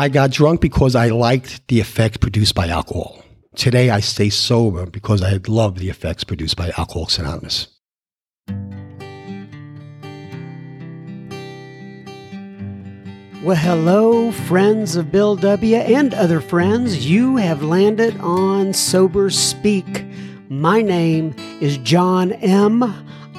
I got drunk because I liked the effect produced by alcohol. Today, I stay sober because I love the effects produced by Alcoholics Anonymous. Well, hello, friends of Bill W. and other friends. You have landed on Sober Speak. My name is John M.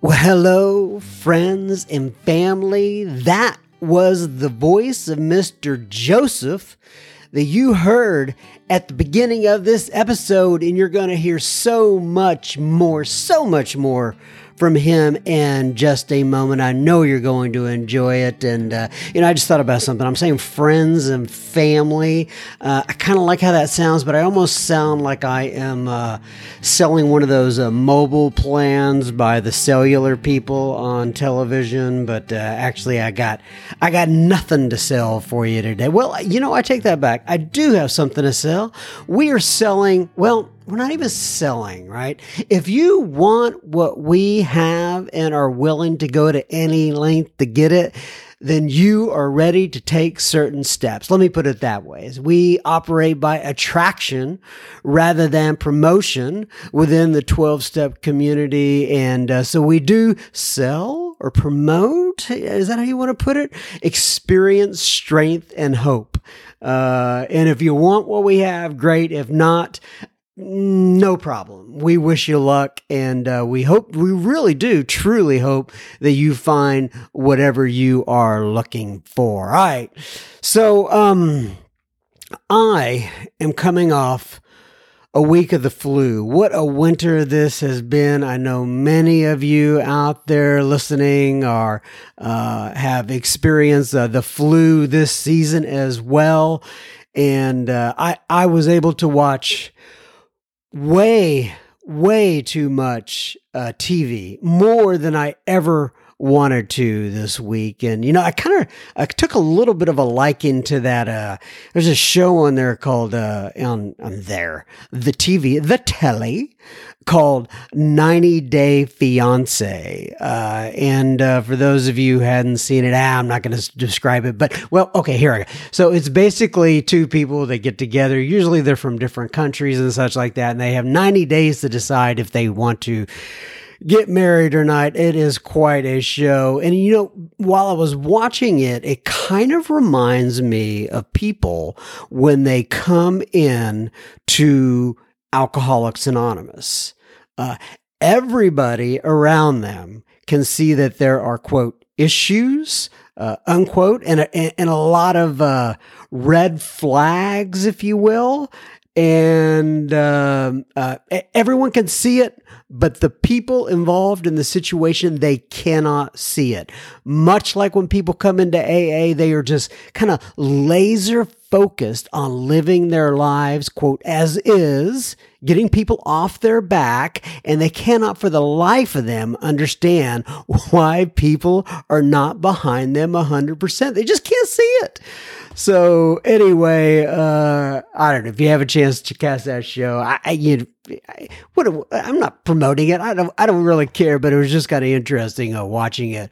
Well, hello, friends and family. That was the voice of Mr. Joseph that you heard at the beginning of this episode, and you're going to hear so much more, so much more from him in just a moment. I know you're going to enjoy it. And, uh, you know, I just thought about something. I'm saying friends and family. Uh, I kind of like how that sounds, but I almost sound like I am uh, selling one of those uh, mobile plans by the cellular people on television. But uh, actually, I got I got nothing to sell for you today. Well, you know, I take that back. I do have something to sell. We are selling, well, we're not even selling, right? If you want what we have and are willing to go to any length to get it, then you are ready to take certain steps. Let me put it that way. We operate by attraction rather than promotion within the 12 step community. And uh, so we do sell or promote. Is that how you want to put it? Experience, strength, and hope. Uh, and if you want what we have, great. If not, no problem. We wish you luck and uh, we hope, we really do truly hope that you find whatever you are looking for. All right. So, um, I am coming off a week of the flu. What a winter this has been. I know many of you out there listening are, uh, have experienced uh, the flu this season as well. And, uh, I, I was able to watch, way, way too much uh, TV, more than I ever wanted two this week. And, you know, I kind of, I took a little bit of a liking to that. Uh, there's a show on there called, uh, on, on there, the TV, the telly called 90 Day Fiance. Uh, and uh, for those of you who hadn't seen it, ah, I'm not going to describe it, but well, okay, here I go. So it's basically two people that get together. Usually they're from different countries and such like that. And they have 90 days to decide if they want to get married or not. It is quite a show. And you know, while I was watching it, it kind of reminds me of people when they come in to Alcoholics Anonymous. Uh, everybody around them can see that there are, quote, issues, uh, unquote, and a, and a lot of uh, red flags, if you will. And um, uh, everyone can see it, but the people involved in the situation, they cannot see it. Much like when people come into AA, they are just kind of laser focused on living their lives, quote, as is, getting people off their back, and they cannot for the life of them understand why people are not behind them 100%. They just can't see it. So anyway, uh, I don't know if you have a chance to cast that show. I, I you, I, what I'm not promoting it. I don't. I don't really care. But it was just kind of interesting uh, watching it.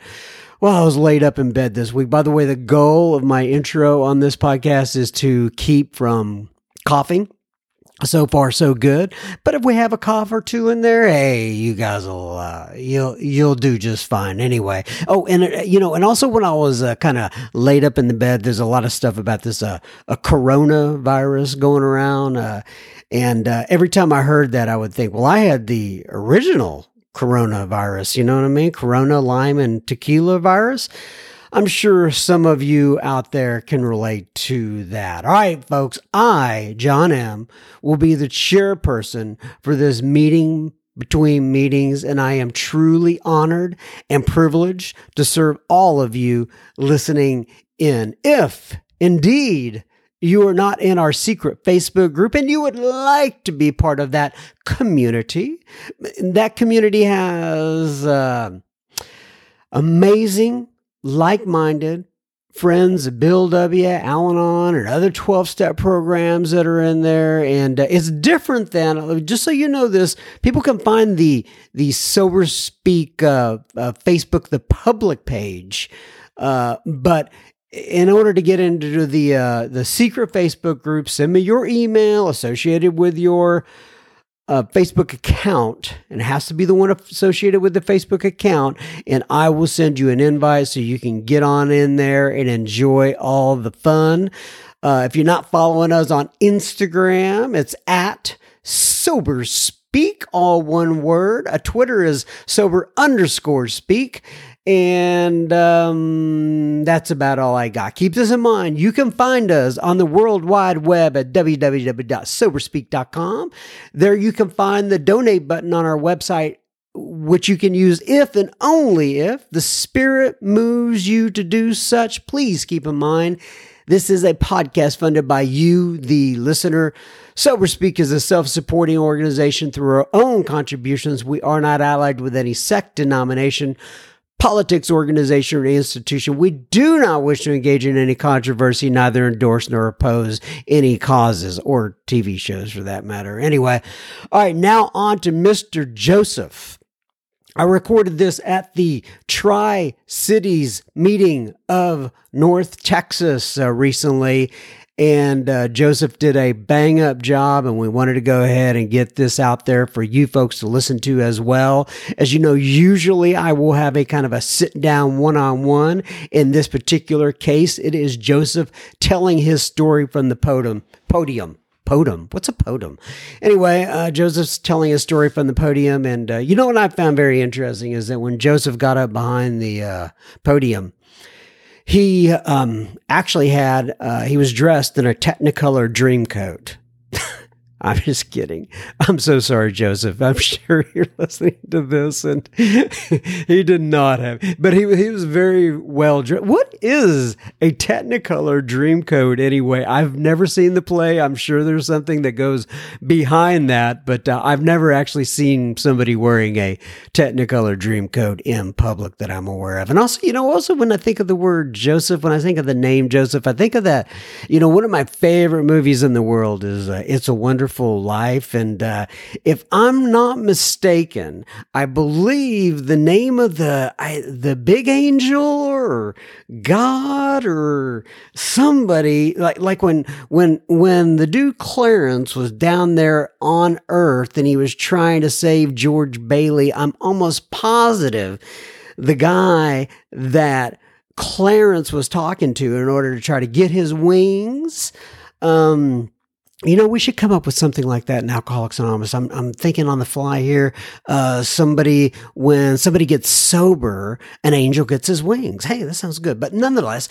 Well, I was laid up in bed this week. By the way, the goal of my intro on this podcast is to keep from coughing so far so good. But if we have a cough or two in there hey you guys will uh, you'll you'll do just fine anyway. Oh and uh, you know and also when i was uh, kind of laid up in the bed there's a lot of stuff about this uh, a coronavirus going around uh, and uh, every time i heard that i would think well i had the original coronavirus you know what i mean? Corona lime and tequila virus I'm sure some of you out there can relate to that. All right, folks, I, John M., will be the chairperson for this meeting between meetings, and I am truly honored and privileged to serve all of you listening in. If indeed you are not in our secret Facebook group and you would like to be part of that community, that community has uh, amazing like minded friends of Bill W., Al Anon, and other 12 step programs that are in there. And uh, it's different than, just so you know this, people can find the, the Sober Speak uh, uh, Facebook, the public page. Uh, but in order to get into the uh, the secret Facebook group, send me your email associated with your a Facebook account, and it has to be the one associated with the Facebook account. And I will send you an invite so you can get on in there and enjoy all the fun. Uh, if you're not following us on Instagram, it's at Sober Speak, all one word. A Twitter is Sober underscore Speak. And um, that's about all I got. Keep this in mind. You can find us on the World Wide Web at www.soberspeak.com. There you can find the donate button on our website, which you can use if and only if the Spirit moves you to do such. Please keep in mind, this is a podcast funded by you, the listener. Sober Speak is a self supporting organization through our own contributions. We are not allied with any sect, denomination, politics, organization, or institution. We do not wish to engage in any controversy, neither endorse nor oppose any causes or TV shows for that matter. Anyway, all right, now on to Mr. Joseph. I recorded this at the Tri Cities meeting of North Texas uh, recently, and uh, Joseph did a bang up job, and we wanted to go ahead and get this out there for you folks to listen to as well. As you know, usually I will have a kind of a sit down one on one. In this particular case, it is Joseph telling his story from the podium. Podium. Podium. What's a podium? Anyway, uh, Joseph's telling his story from the podium. And uh, you know what I found very interesting is that when Joseph got up behind the uh, podium, he um, actually had, uh, he was dressed in a Technicolor dream coat. I'm just kidding. I'm so sorry, Joseph. I'm sure you're listening to this, and he did not have, but he he was very well dressed. What is a Technicolor Dreamcoat anyway? I've never seen the play. I'm sure there's something that goes behind that, but uh, I've never actually seen somebody wearing a Technicolor Dreamcoat in public that I'm aware of. And also, you know, also when I think of the word Joseph, when I think of the name Joseph, I think of that. You know, one of my favorite movies in the world is uh, It's a Wonderful wonderful life. And uh, if I'm not mistaken, I believe the name of the I, the big angel or God or somebody like like when when when the dude Clarence was down there on Earth and he was trying to save George Bailey. I'm almost positive the guy that Clarence was talking to in order to try to get his wings. Um, you know, we should come up with something like that in Alcoholics Anonymous. I'm, I'm thinking on the fly here. Uh, somebody, when somebody gets sober, an angel gets his wings. Hey, that sounds good. But nonetheless,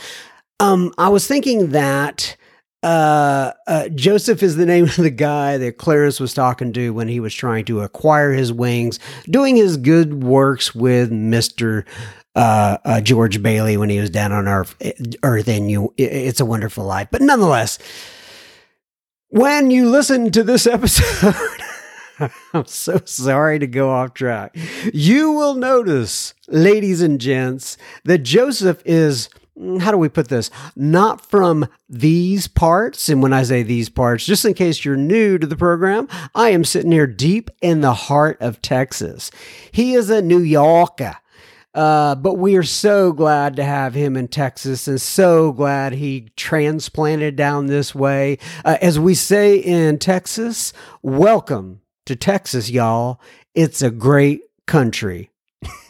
um, I was thinking that uh, uh, Joseph is the name of the guy that Clarence was talking to when he was trying to acquire his wings, doing his good works with Mister uh, uh, George Bailey when he was down on Earth. Earth, and you, it's a wonderful life. But nonetheless when you listen to this episode, I'm so sorry to go off track. You will notice, ladies and gents, that Joseph is, mm, how do we put this? Not from these parts. And when I say these parts, just in case you're new to the program, I am sitting here deep in the heart of Texas. He is a New Yorker. Uh, but we are so glad to have him in Texas and so glad he transplanted down this way. Uh, as we say in Texas, welcome to Texas, y'all. It's a great country.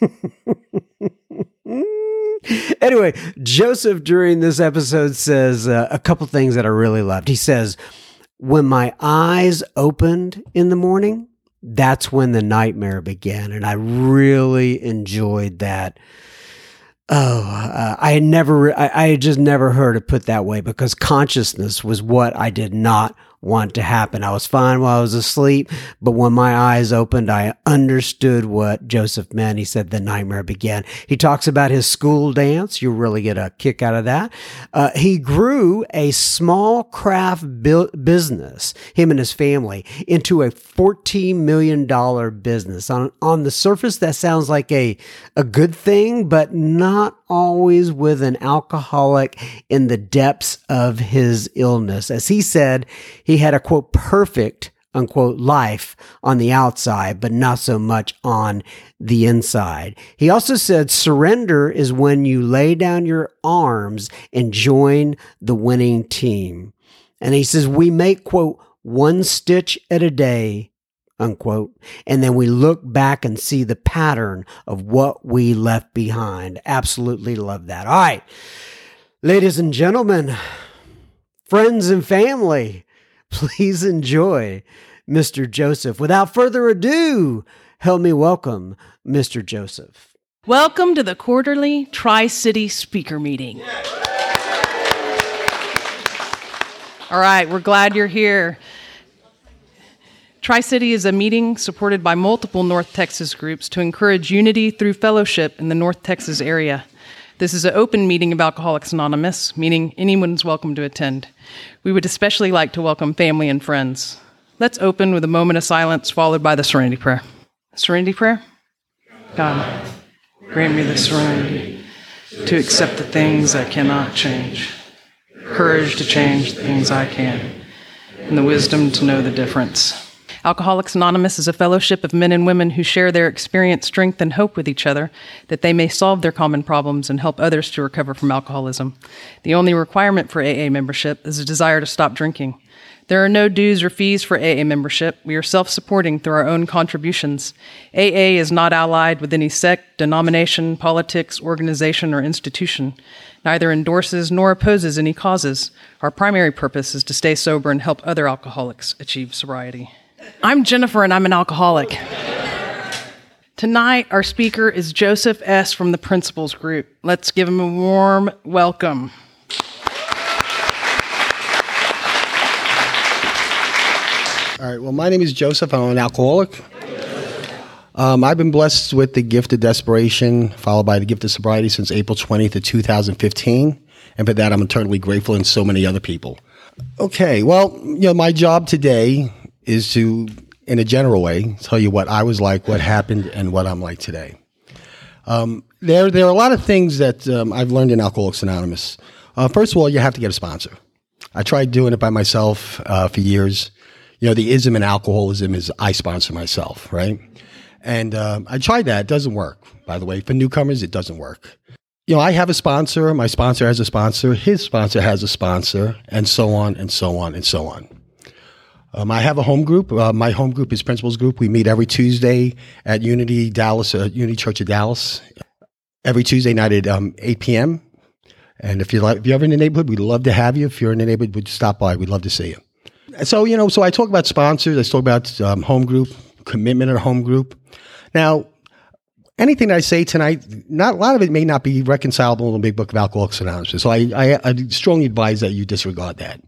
anyway, Joseph during this episode says uh, a couple things that I really loved. He says, When my eyes opened in the morning, that's when the nightmare began. And I really enjoyed that. Oh, uh, I had never, I, I had just never heard it put that way because consciousness was what I did not want to happen. I was fine while I was asleep, but when my eyes opened, I understood what Joseph meant. He said the nightmare began. He talks about his school dance. You really get a kick out of that. Uh, he grew a small craft bu- business, him and his family, into a $14 million business. On, on the surface, that sounds like a, a good thing, but not always with an alcoholic in the depths of his illness. As he said, he had a quote, perfect unquote life on the outside, but not so much on the inside. He also said surrender is when you lay down your arms and join the winning team. And he says, we make quote, one stitch at a day unquote. And then we look back and see the pattern of what we left behind. Absolutely love that. All right. Ladies and gentlemen, friends and family, please enjoy Mr. Joseph. Without further ado, help me welcome Mr. Joseph. Welcome to the quarterly Tri City Speaker Meeting. All right, we're glad you're here. Tri City is a meeting supported by multiple North Texas groups to encourage unity through fellowship in the North Texas area. This is an open meeting of Alcoholics Anonymous, meaning anyone's welcome to attend. We would especially like to welcome family and friends. Let's open with a moment of silence followed by the serenity prayer. Serenity prayer? God, grant me the serenity to accept the things I cannot change, courage to change the things I can, and the wisdom to know the difference. Alcoholics Anonymous is a fellowship of men and women who share their experience, strength, and hope with each other that they may solve their common problems and help others to recover from alcoholism. The only requirement for AA membership is a desire to stop drinking. There are no dues or fees for AA membership. We are self supporting through our own contributions. AA is not allied with any sect, denomination, politics, organization, or institution. Neither endorses nor opposes any causes. Our primary purpose is to stay sober and help other alcoholics achieve sobriety. I'm Jennifer and I'm an alcoholic. Tonight, our speaker is Joseph S. from the Principles Group. Let's give him a warm welcome. All right. Well, my name is Joseph. I'm an alcoholic. Um, I've been blessed with the gift of desperation, followed by the gift of sobriety since April 20th of 2015. And for that, I'm eternally grateful and so many other people. Okay. Well, you know, my job today is to, in a general way, tell you what I was like, what happened, and what I'm like today. Um, there, there are a lot of things that um, I've learned in Alcoholics Anonymous. Uh, first of all, you have to get a sponsor. I tried doing it by myself uh, for years. You know, the ism in alcoholism is I sponsor myself, right? And uh, I tried that. It doesn't work, by the way. For newcomers, it doesn't work. You know, I have a sponsor. My sponsor has a sponsor. His sponsor has a sponsor, and so on and so on and so on. Um, I have a home group. Uh, my home group is Principles Group. We meet every Tuesday at Unity Dallas, uh, Unity Church of Dallas, every Tuesday night at um, 8 p.m. And if you're like, if you're ever in the neighborhood, we'd love to have you. If you're in the neighborhood, would stop by. We'd love to see you. So you know, so I talk about sponsors. I talk about um, home group commitment at home group. Now, anything I say tonight, not a lot of it may not be reconcilable in the Big Book of Alcoholics Anonymous. So I, I, I strongly advise that you disregard that.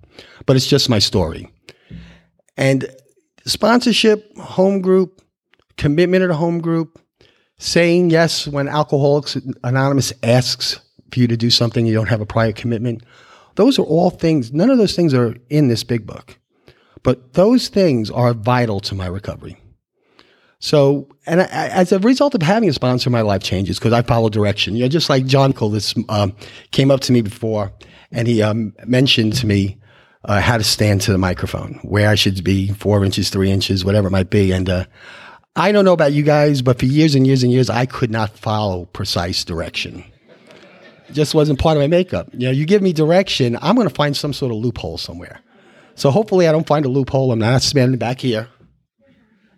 But it's just my story. And sponsorship, home group, commitment at a home group, saying yes when Alcoholics Anonymous asks for you to do something you don't have a prior commitment. Those are all things, none of those things are in this big book. But those things are vital to my recovery. So, and I, as a result of having a sponsor, my life changes because I follow direction. You know, just like John Cole, this um, came up to me before, and he um, mentioned to me uh, how to stand to the microphone, where I should be, four inches, three inches, whatever it might be. And uh, I don't know about you guys, but for years and years and years, I could not follow precise direction. It just wasn't part of my makeup. You know, you give me direction, I'm going to find some sort of loophole somewhere. So hopefully, I don't find a loophole. I'm not standing back here,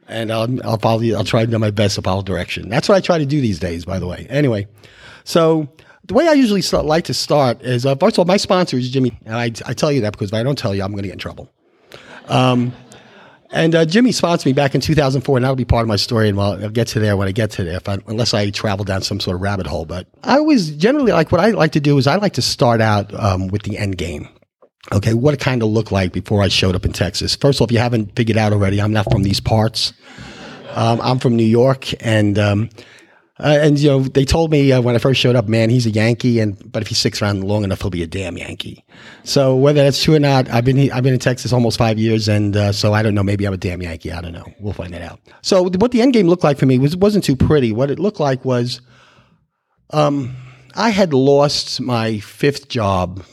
and I'll I'll follow. I'll try to do my best to follow direction. That's what I try to do these days, by the way. Anyway, so the way I usually start, like to start is uh, first of all, my sponsor is Jimmy, and I, I tell you that because if I don't tell you, I'm going to get in trouble. Um, and uh, Jimmy sponsored me back in 2004, and that'll be part of my story. And well, I'll get to there when I get to there, I, unless I travel down some sort of rabbit hole. But I always generally like what I like to do is I like to start out um, with the end game. Okay, what it kind of looked like before I showed up in Texas. First of all, if you haven't figured out already, I'm not from these parts. Um, I'm from New York, and um, uh, and you know, they told me uh, when I first showed up, man, he's a Yankee, and but if he sticks around long enough, he'll be a damn Yankee. So whether that's true or not, I've been I've been in Texas almost five years, and uh, so I don't know. Maybe I'm a damn Yankee. I don't know. We'll find that out. So what the end game looked like for me was wasn't too pretty. What it looked like was, um, I had lost my fifth job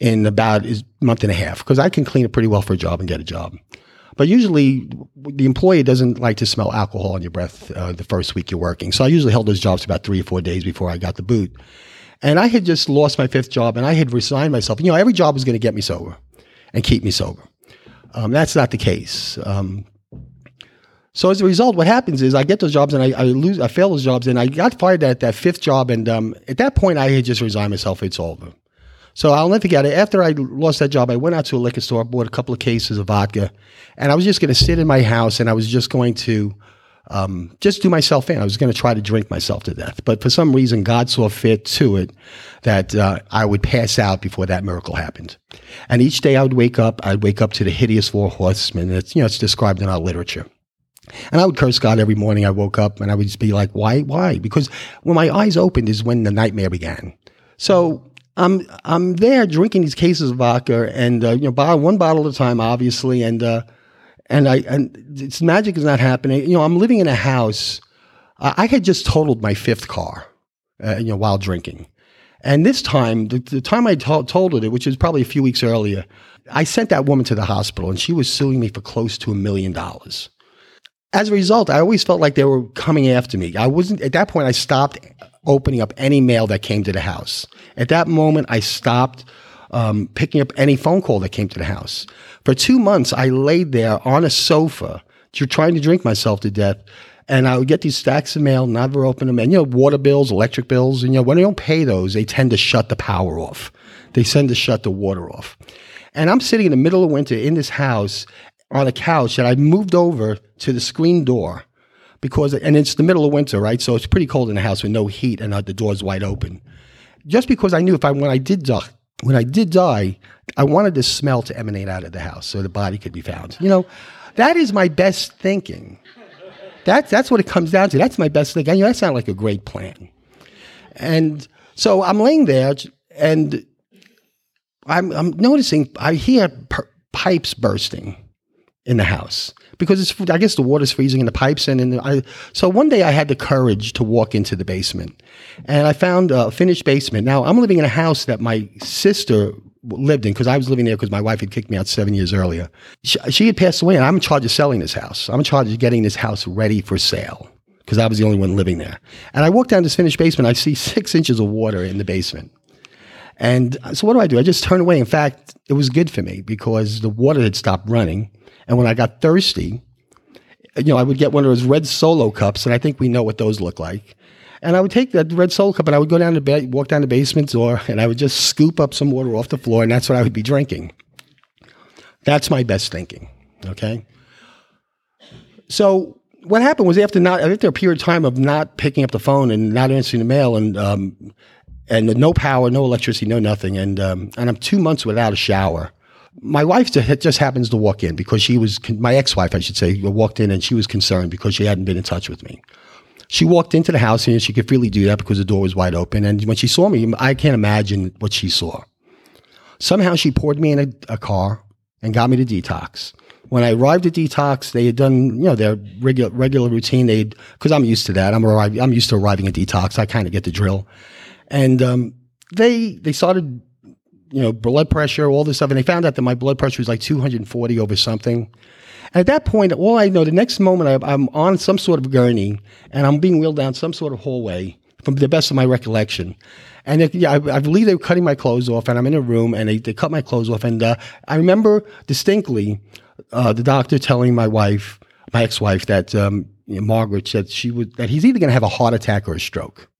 in about a month and a half because I can clean it pretty well for a job and get a job. But usually, the employee doesn't like to smell alcohol on your breath uh, the first week you're working. So I usually held those jobs about three or four days before I got the boot. And I had just lost my fifth job, and I had resigned myself. You know, every job was going to get me sober and keep me sober. Um, that's not the case. Um, so as a result, what happens is I get those jobs and I, I, lose, I fail those jobs, and I got fired at that fifth job. And um, at that point, I had just resigned myself. It's over. So I'll never forget it. After I lost that job, I went out to a liquor store, bought a couple of cases of vodka, and I was just going to sit in my house and I was just going to um, just do myself in. I was going to try to drink myself to death. But for some reason, God saw fit to it that uh, I would pass out before that miracle happened. And each day I would wake up, I'd wake up to the hideous four horsemen. It's, you know, it's described in our literature. And I would curse God every morning I woke up and I would just be like, why, why? Because when my eyes opened is when the nightmare began. So I'm I'm there drinking these cases of vodka and uh, you know bottle, one bottle at a time, obviously, and uh, and I and it's magic is not happening. You know, I'm living in a house. Uh, I had just totaled my fifth car, uh, you know, while drinking, and this time, the, the time I to- told it, which was probably a few weeks earlier, I sent that woman to the hospital, and she was suing me for close to a million dollars. As a result, I always felt like they were coming after me. I wasn't at that point. I stopped opening up any mail that came to the house. At that moment, I stopped um, picking up any phone call that came to the house. For two months, I laid there on a sofa, trying to drink myself to death. And I would get these stacks of mail, never open them. And, you know, water bills, electric bills, and, you know, when they don't pay those, they tend to shut the power off. They tend to shut the water off. And I'm sitting in the middle of winter in this house on a couch, and I moved over to the screen door because, and it's the middle of winter, right? So it's pretty cold in the house with no heat and uh, the door's wide open. Just because I knew if I, when I did die, when I did die, I wanted the smell to emanate out of the house so the body could be found. You know, that is my best thinking. That's, that's what it comes down to. That's my best thinking. You know, that sounds like a great plan. And so I'm laying there and I'm, I'm noticing, I hear per- pipes bursting in the house because it's I guess the water's freezing in the pipes and in the, I, so one day I had the courage to walk into the basement and I found a finished basement. Now I'm living in a house that my sister lived in because I was living there because my wife had kicked me out seven years earlier. She, she had passed away and I'm in charge of selling this house. I'm in charge of getting this house ready for sale because I was the only one living there. And I walk down this finished basement. I see six inches of water in the basement. And so what do I do? I just turn away. In fact, it was good for me because the water had stopped running and when I got thirsty, you know, I would get one of those red solo cups, and I think we know what those look like. And I would take that red solo cup and I would go down to bed, walk down the basement door, and I would just scoop up some water off the floor, and that's what I would be drinking. That's my best thinking. Okay. So what happened was after not after a period of time of not picking up the phone and not answering the mail and um, and no power, no electricity, no nothing, and um, and I'm two months without a shower my wife just happens to walk in because she was my ex-wife, I should say, walked in and she was concerned because she hadn't been in touch with me. She walked into the house and she could freely do that because the door was wide open. And when she saw me, I can't imagine what she saw. Somehow she poured me in a, a car and got me to detox. When I arrived at detox, they had done you know their regular regular routine. They because I'm used to that. I'm I'm used to arriving at detox. I kind of get the drill, and um, they they started you know, blood pressure, all this stuff. And they found out that my blood pressure was like 240 over something. At that point, all I know, the next moment I, I'm on some sort of gurney and I'm being wheeled down some sort of hallway from the best of my recollection. And it, yeah, I, I, believe they were cutting my clothes off, and I'm in a room, and they, they cut my clothes off. And uh, I remember distinctly uh, the doctor telling my wife, my ex-wife, that um, you know, Margaret said she would that he's either going to have a heart attack or a stroke.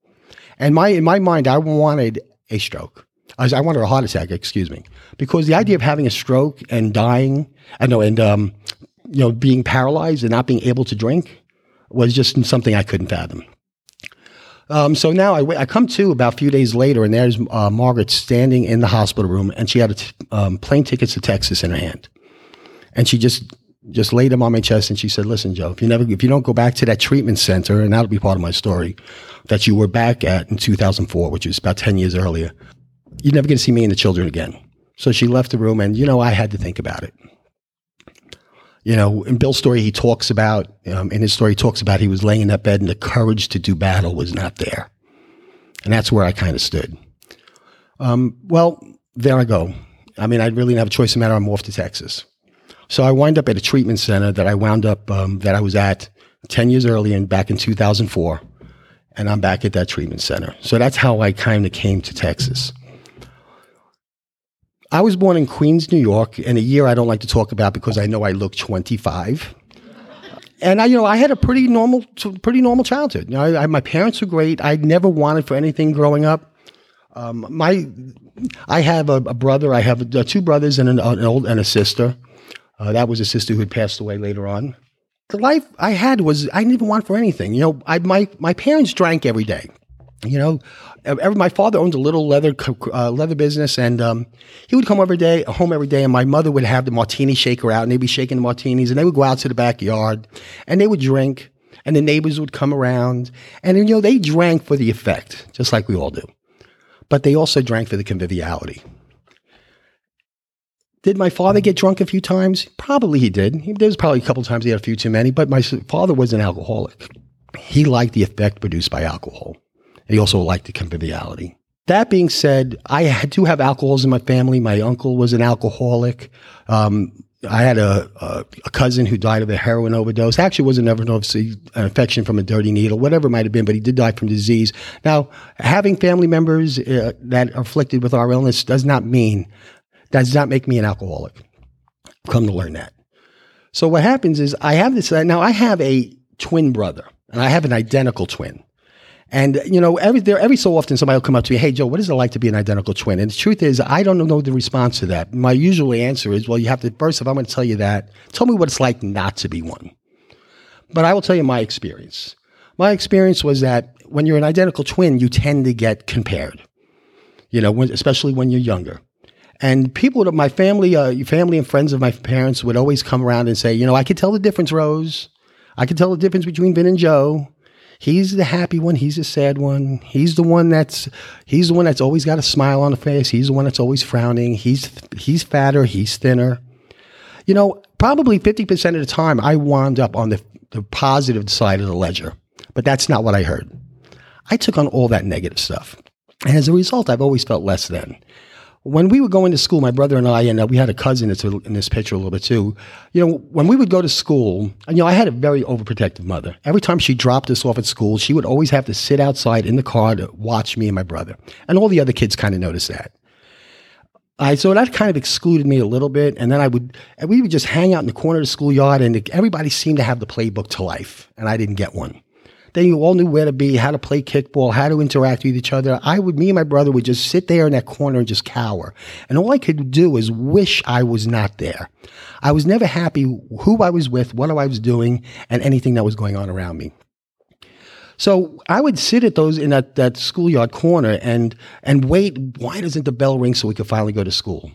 And my in my mind, I wanted a stroke. I, I wanted a heart attack, excuse me, because the idea of having a stroke and dying, I know, and um, you know, being paralyzed and not being able to drink was just something I couldn't fathom. Um, so now I, I, come to about a few days later, and there's uh, Margaret standing in the hospital room, and she had a t- um, plane tickets to Texas in her hand, and she just just laid them on my chest, and she said, "Listen, Joe, if you never, if you don't go back to that treatment center, and that'll be part of my story, that you were back at in 2004, which was about 10 years earlier, you're never going to see me and the children again." So she left the room, and you know, I had to think about it you know, in Bill's story, he talks about, um, in his story, he talks about he was laying in that bed and the courage to do battle was not there. And that's where I kind of stood. Um, well, there I go. I mean, I really didn't have a choice in matter. I'm off to Texas. So I wind up at a treatment center that I wound up, um, that I was at 10 years earlier and back in 2004. And I'm back at that treatment center. So that's how I kind of came to Texas. I was born in Queens, New York, in a year I don't like to talk about because I know I look 25. And I, you know, I had a pretty normal, pretty normal childhood. You know, I, I, my parents were great. I never wanted for anything growing up. Um, my, I have a, a, brother. I have uh, two brothers and an, an, old and a sister. Uh, that was a sister who had passed away later on. The life I had was I didn't even want for anything. You know, I, my my parents drank every day. You know, every, my father owned a little leather uh, leather business, and um, he would come every day, home every day, and my mother would have the martini shaker out, and they'd be shaking the martinis, and they would go out to the backyard, and they would drink, and the neighbors would come around, and you know they drank for the effect, just like we all do, but they also drank for the conviviality. Did my father get drunk a few times? Probably he did. There was probably a couple times he had a few too many, but my father was an alcoholic. He liked the effect produced by alcohol. He also liked the conviviality. That being said, I do have alcohols in my family. My uncle was an alcoholic. Um, I had a, a, a, cousin who died of a heroin overdose. Actually, wasn't an overdose, an infection from a dirty needle, whatever it might have been, but he did die from disease. Now, having family members uh, that are afflicted with our illness does not mean, does not make me an alcoholic. I've come to learn that. So what happens is I have this, now I have a twin brother, and I have an identical twin. And you know, every there every so often somebody will come up to me, "Hey Joe, what is it like to be an identical twin?" And the truth is, I don't know the response to that. My usual answer is, "Well, you have to first. If I'm going to tell you that, tell me what it's like not to be one." But I will tell you my experience. My experience was that when you're an identical twin, you tend to get compared. You know, when, especially when you're younger. And people, my family, uh, family and friends of my parents would always come around and say, you know, I could tell the difference, Rose. I could tell the difference between Vin and Joe. He's the happy one. He's the sad one. He's the one that's he's the one that's always got a smile on the face. He's the one that's always frowning. He's he's fatter. He's thinner. You know, probably fifty percent of the time, I wound up on the, the positive side of the ledger. But that's not what I heard. I took on all that negative stuff, and as a result, I've always felt less than when we were going to school, my brother and I, and uh, we had a cousin that's in this picture a little bit too. You know, when we would go to school, you know, I had a very overprotective mother. Every time she dropped us off at school, she would always have to sit outside in the car to watch me and my brother. And all the other kids kind of noticed that. I, so that kind of excluded me a little bit. And then I would, we would just hang out in the corner of the schoolyard and everybody seemed to have the playbook to life. And I didn't get one. They all knew where to be, how to play kickball, how to interact with each other. I would, me and my brother would just sit there in that corner and just cower. And all I could do is wish I was not there. I was never happy who I was with, what I was doing, and anything that was going on around me. So I would sit at those in that, that schoolyard corner and and wait. Why doesn't the bell ring so we could finally go to school?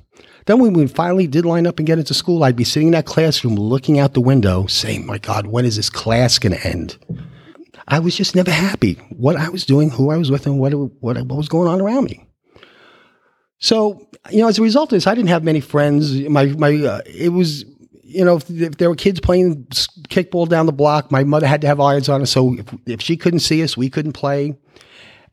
Then when we finally did line up and get into school, I'd be sitting in that classroom looking out the window, saying, "My God, when is this class going to end?" I was just never happy what I was doing, who I was with, and what, what, what was going on around me. So, you know, as a result of this, I didn't have many friends. My, my, uh, it was, you know, if, if, there were kids playing kickball down the block, my mother had to have irons on us. So if, if she couldn't see us, we couldn't play.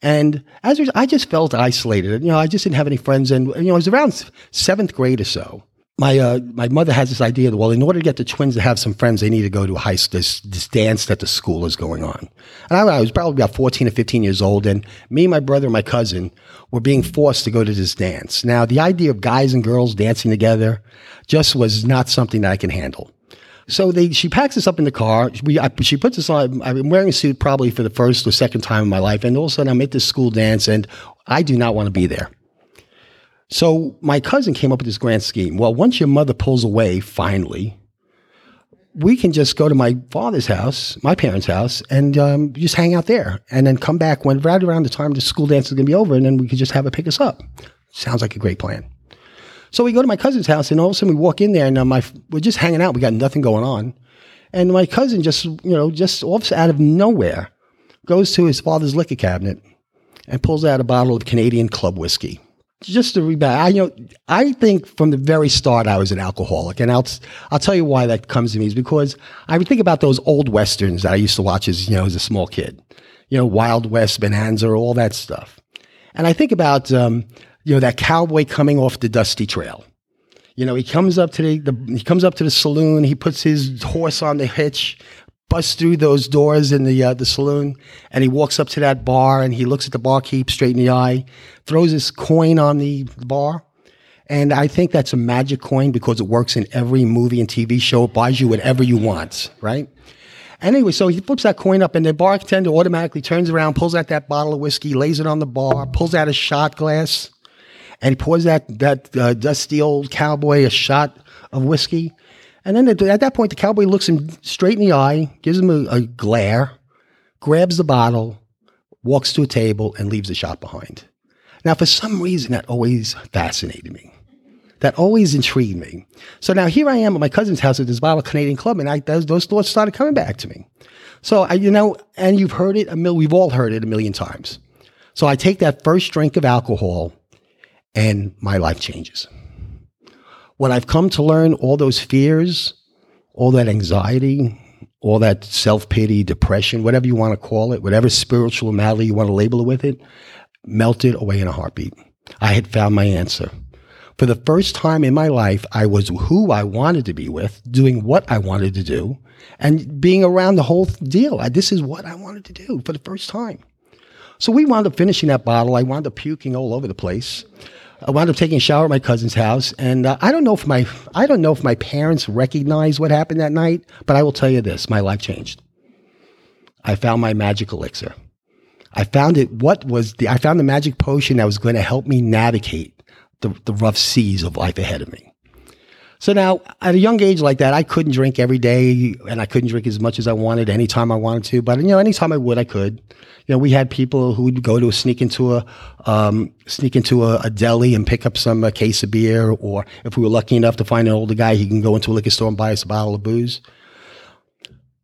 And as I just felt isolated. You know, I just didn't have any friends. And, you know, it was around seventh grade or so. My uh, my mother has this idea that well, in order to get the twins to have some friends, they need to go to a high this this dance that the school is going on. And I, I was probably about fourteen or fifteen years old, and me, my brother, and my cousin were being forced to go to this dance. Now, the idea of guys and girls dancing together just was not something that I can handle. So they, she packs us up in the car. We, I, she puts us on. I'm wearing a suit probably for the first or second time in my life, and all of a sudden I'm at this school dance, and I do not want to be there. So my cousin came up with this grand scheme. Well, once your mother pulls away, finally, we can just go to my father's house, my parents' house, and um, just hang out there, and then come back when right around the time the school dance is going to be over, and then we could just have her pick us up. Sounds like a great plan. So we go to my cousin's house, and all of a sudden we walk in there, and uh, my we're just hanging out. We got nothing going on, and my cousin just you know just out of nowhere goes to his father's liquor cabinet and pulls out a bottle of Canadian Club whiskey just to read I you know I think from the very start I was an alcoholic, and I'll I'll tell you why that comes to me is because I would think about those old westerns that I used to watch as you know as a small kid, you know Wild West, Bonanza, all that stuff, and I think about um, you know that cowboy coming off the dusty trail. You know, he comes up to the, the he comes up to the saloon. He puts his horse on the hitch, busts through those doors in the uh, the saloon, and he walks up to that bar and he looks at the barkeep straight in the eye, throws his coin on the bar. And I think that's a magic coin because it works in every movie and TV show. It buys you whatever you want, right? Anyway, so he flips that coin up, and the bartender automatically turns around, pulls out that bottle of whiskey, lays it on the bar, pulls out a shot glass, and he pours that that uh, dusty old cowboy a shot of whiskey. And then at that point, the cowboy looks him straight in the eye, gives him a, a glare, grabs the bottle, walks to a table, and leaves the shop behind. Now, for some reason, that always fascinated me. That always intrigued me. So now here I am at my cousin's house at this bottle of Canadian Club, and I, those, those thoughts started coming back to me. So I, you know, and you've heard it a mil, we've all heard it a million times. So I take that first drink of alcohol, and my life changes what I've come to learn, all those fears, all that anxiety, all that self pity, depression, whatever you want to call it, whatever spiritual malady you want to label it with it, melted away in a heartbeat. I had found my answer. For the first time in my life, I was who I wanted to be with, doing what I wanted to do, and being around the whole deal. I, this is what I wanted to do for the first time. So we wound up finishing that bottle. I wound up puking all over the place. I wound up taking a shower at my cousin's house, and uh, I don't know if my I don't know if my parents recognized what happened that night, but I will tell you this: my life changed. I found my magic elixir. I found it. What was the? I found the magic potion that was going to help me navigate the, the rough seas of life ahead of me. So now, at a young age like that, I couldn't drink every day, and I couldn't drink as much as I wanted anytime I wanted to. But you know, anytime I would, I could. You know, we had people who would go to a, sneak into a um, sneak into a, a, deli and pick up some uh, case of beer, or if we were lucky enough to find an older guy, he can go into a liquor store and buy us a bottle of booze.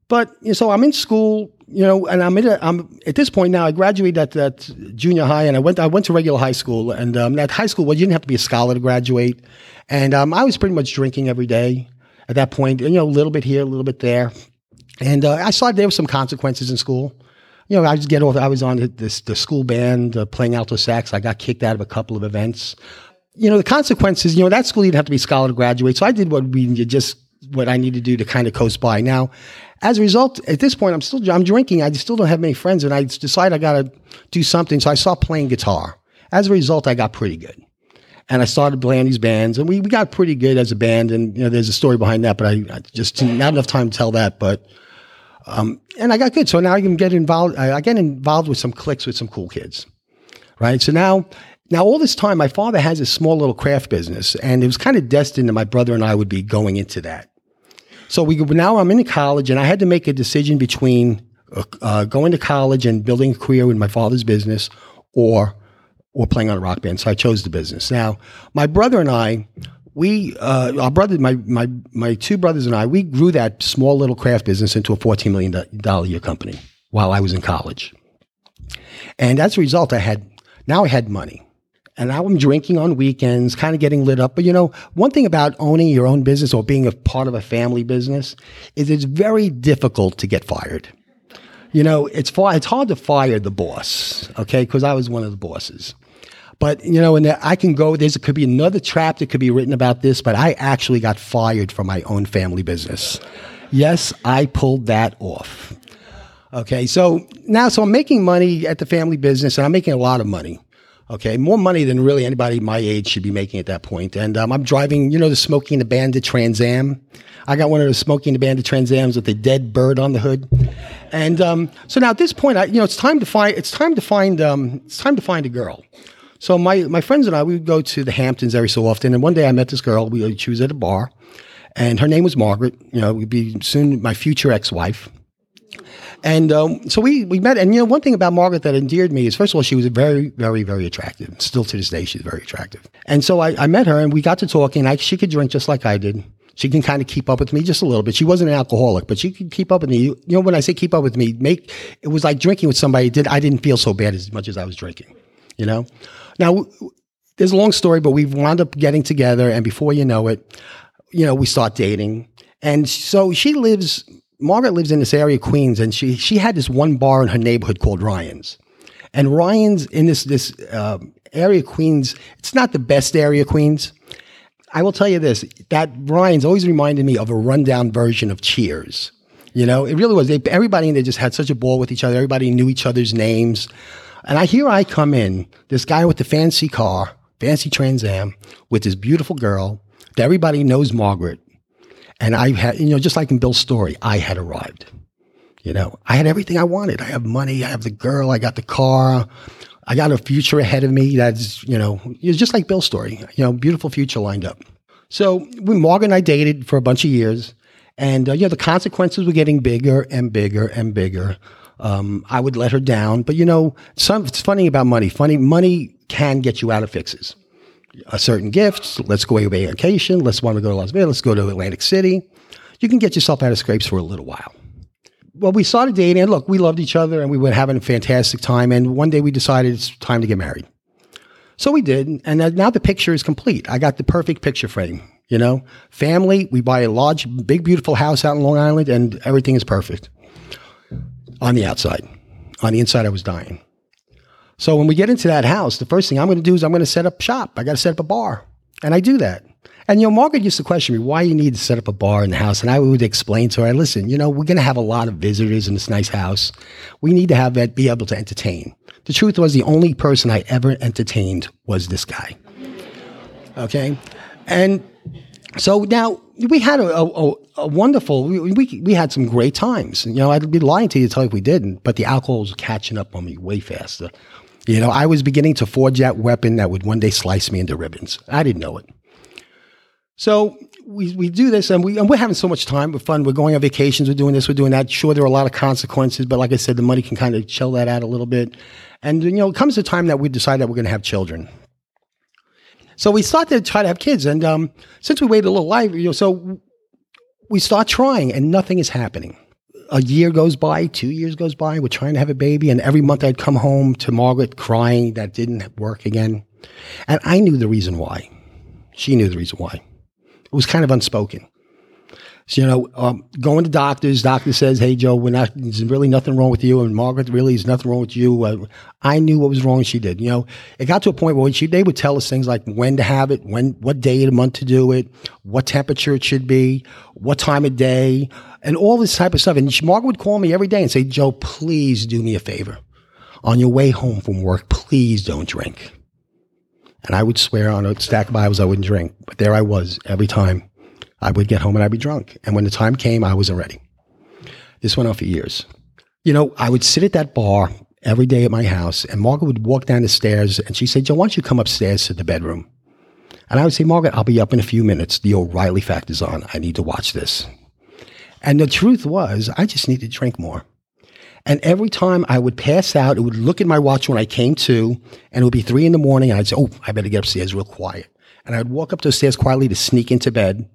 But you know, so I'm in school, you know, and I'm, a, I'm at this point now. I graduated at that junior high, and I went I went to regular high school, and um, at high school, well, you didn't have to be a scholar to graduate. And um, I was pretty much drinking every day at that point, you know, a little bit here, a little bit there. And uh, I saw there were some consequences in school. You know, I just get off. I was on this the school band uh, playing alto sax. I got kicked out of a couple of events. You know, the consequences. You know, that school you didn't have to be a scholar to graduate. So I did what we just what I need to do to kind of coast by. Now, as a result, at this point, I'm still I'm drinking. I still don't have many friends, and I decided I got to do something. So I stopped playing guitar. As a result, I got pretty good and I started playing these bands, and we, we got pretty good as a band. And you know, there's a story behind that, but I, I just not enough time to tell that. But um, and I got good, so now I can get involved. I, I get involved with some cliques with some cool kids, right? So now. Now, all this time, my father has a small little craft business, and it was kind of destined that my brother and I would be going into that. So we now I'm in college, and I had to make a decision between uh, uh going to college and building a career in my father's business, or or playing on a rock band. So I chose the business. Now, my brother and I, we, uh, our brother, my, my, my two brothers and I, we grew that small little craft business into a $14 million year company while I was in college. And as a result, I had, now I had money. And now I'm drinking on weekends, kind of getting lit up. But you know, one thing about owning your own business or being a part of a family business is it's very difficult to get fired. You know, it's far, it's hard to fire the boss, okay? Because I was one of the bosses. But you know, and I can go. There's could be another trap that could be written about this. But I actually got fired from my own family business. Yes, I pulled that off. Okay, so now, so I'm making money at the family business, and I'm making a lot of money. Okay, more money than really anybody my age should be making at that point. And um, I'm driving, you know, the Smokey and the Bandit Trans Am. I got one of the Smokey and the Bandit Trans Ams with a dead bird on the hood. And um, so now at this point, I, you know, it's time to find. It's time to find. Um, it's time to find a girl. So my my friends and I we would go to the Hamptons every so often. And one day I met this girl. We she was at a bar, and her name was Margaret. You know, would be soon my future ex-wife. And um, so we, we met. And, you know, one thing about Margaret that endeared me is, first of all, she was very, very, very attractive. Still to this day, she's very attractive. And so I, I met her and we got to talking. I, she could drink just like I did. She can kind of keep up with me just a little bit. She wasn't an alcoholic, but she could keep up with me. You know, when I say keep up with me, make it was like drinking with somebody. Did I didn't feel so bad as much as I was drinking. You know, now there's a long story, but we wound up getting together, and before you know it, you know, we start dating. And so she lives Margaret lives in this area, Queens, and she she had this one bar in her neighborhood called Ryan's. And Ryan's in this this uh, area, Queens. It's not the best area, Queens. I will tell you this: that Ryan's always reminded me of a rundown version of Cheers. You know, it really was. They, everybody in there just had such a ball with each other. Everybody knew each other's names. And I hear I come in, this guy with the fancy car, fancy Trans Am, with this beautiful girl. That everybody knows Margaret. And I had, you know, just like in Bill's story, I had arrived. You know, I had everything I wanted. I have money. I have the girl. I got the car. I got a future ahead of me. That's, you know, it's just like Bill's story. You know, beautiful future lined up. So we, Morgan and I dated for a bunch of years. And, uh, you know, the consequences were getting bigger and bigger and bigger. Um, I would let her down. But, you know, some, it's funny about money. Funny, money can get you out of fixes a certain gift. Let's go away on vacation. Let's want to go to Las Vegas. Let's go to Atlantic City. You can get yourself out of scrapes for a little while. Well, we started dating, and look, we loved each other, and we were having a fantastic time. And one day we decided it's time to get married. So we did, and now the picture is complete. I got the perfect picture frame. You know, family. We buy a large, big, beautiful house out in Long Island, and everything is perfect on the outside. On the inside, I was dying. So when we get into that house, the first thing I'm going to do is I'm going to set up shop. I got to set up a bar. And I do that. And, you know, Margaret used to question me why you need to set up a bar in the house. And I would explain to her, listen, you know, we're going to have a lot of visitors in this nice house. We need to have that, be able to entertain. The truth was the only person I ever entertained was this guy. Okay. And so now we had a, a, a wonderful, we, we, we, had some great times. You know, I'd be lying to you to tell you if we didn't, but the alcohol was catching up on me way faster. You know, I was beginning to forge that weapon that would one day slice me into ribbons. I didn't know it. So we, we do this and, we, and we're having so much time. We're fun. We're going on vacations. We're doing this. We're doing that. Sure, there are a lot of consequences, but like I said, the money can kind of chill that out a little bit. And, you know, it comes the time that we decide that we're going to have children. So we start to try to have kids. And um, since we waited a little while, you know, so we start trying and nothing is happening a year goes by, two years goes by. We're trying to have a baby, and every month I'd come home to Margaret crying that didn't work again, and I knew the reason why. She knew the reason why. It was kind of unspoken. So, you know, um, going to doctors, doctor says, "Hey, Joe, we're not. There's really nothing wrong with you." And Margaret, really, there's nothing wrong with you. Uh, I knew what was wrong. She did. You know, it got to a point where she they would tell us things like when to have it, when, what day of the month to do it, what temperature it should be, what time of day, and all this type of stuff. And Margaret would call me every day and say, "Joe, please do me a favor. On your way home from work, please don't drink." And I would swear on a stack of Bibles I wouldn't drink, but there I was every time I would get home and I'd be drunk. And when the time came, I wasn't ready. This went on for years. You know, I would sit at that bar every day at my house, and Margaret would walk down the stairs and she said, Joe, why don't you come upstairs to the bedroom? And I would say, Margaret, I'll be up in a few minutes. The O'Reilly Factor on. I need to watch this. And the truth was, I just needed to drink more. And every time I would pass out, it would look at my watch when I came to, and it would be three in the morning, and I'd say, Oh, I better get upstairs real quiet. And I'd walk up those stairs quietly to sneak into bed.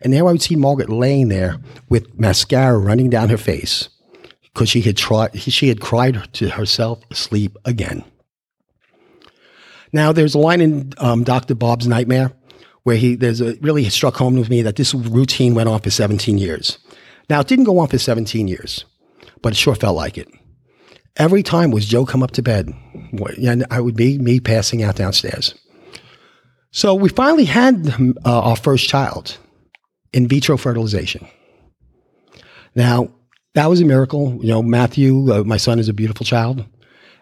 And there I would see Margaret laying there with mascara running down her face because she had she had cried to herself asleep again. Now, there's a line in um, Dr. Bob's Nightmare where he, there's a really struck home with me that this routine went on for 17 years. Now, it didn't go on for 17 years, but it sure felt like it. every time was Joe come up to bed, and I would be me passing out downstairs. So we finally had uh, our first child, in vitro fertilization. Now that was a miracle. You know, Matthew, uh, my son, is a beautiful child,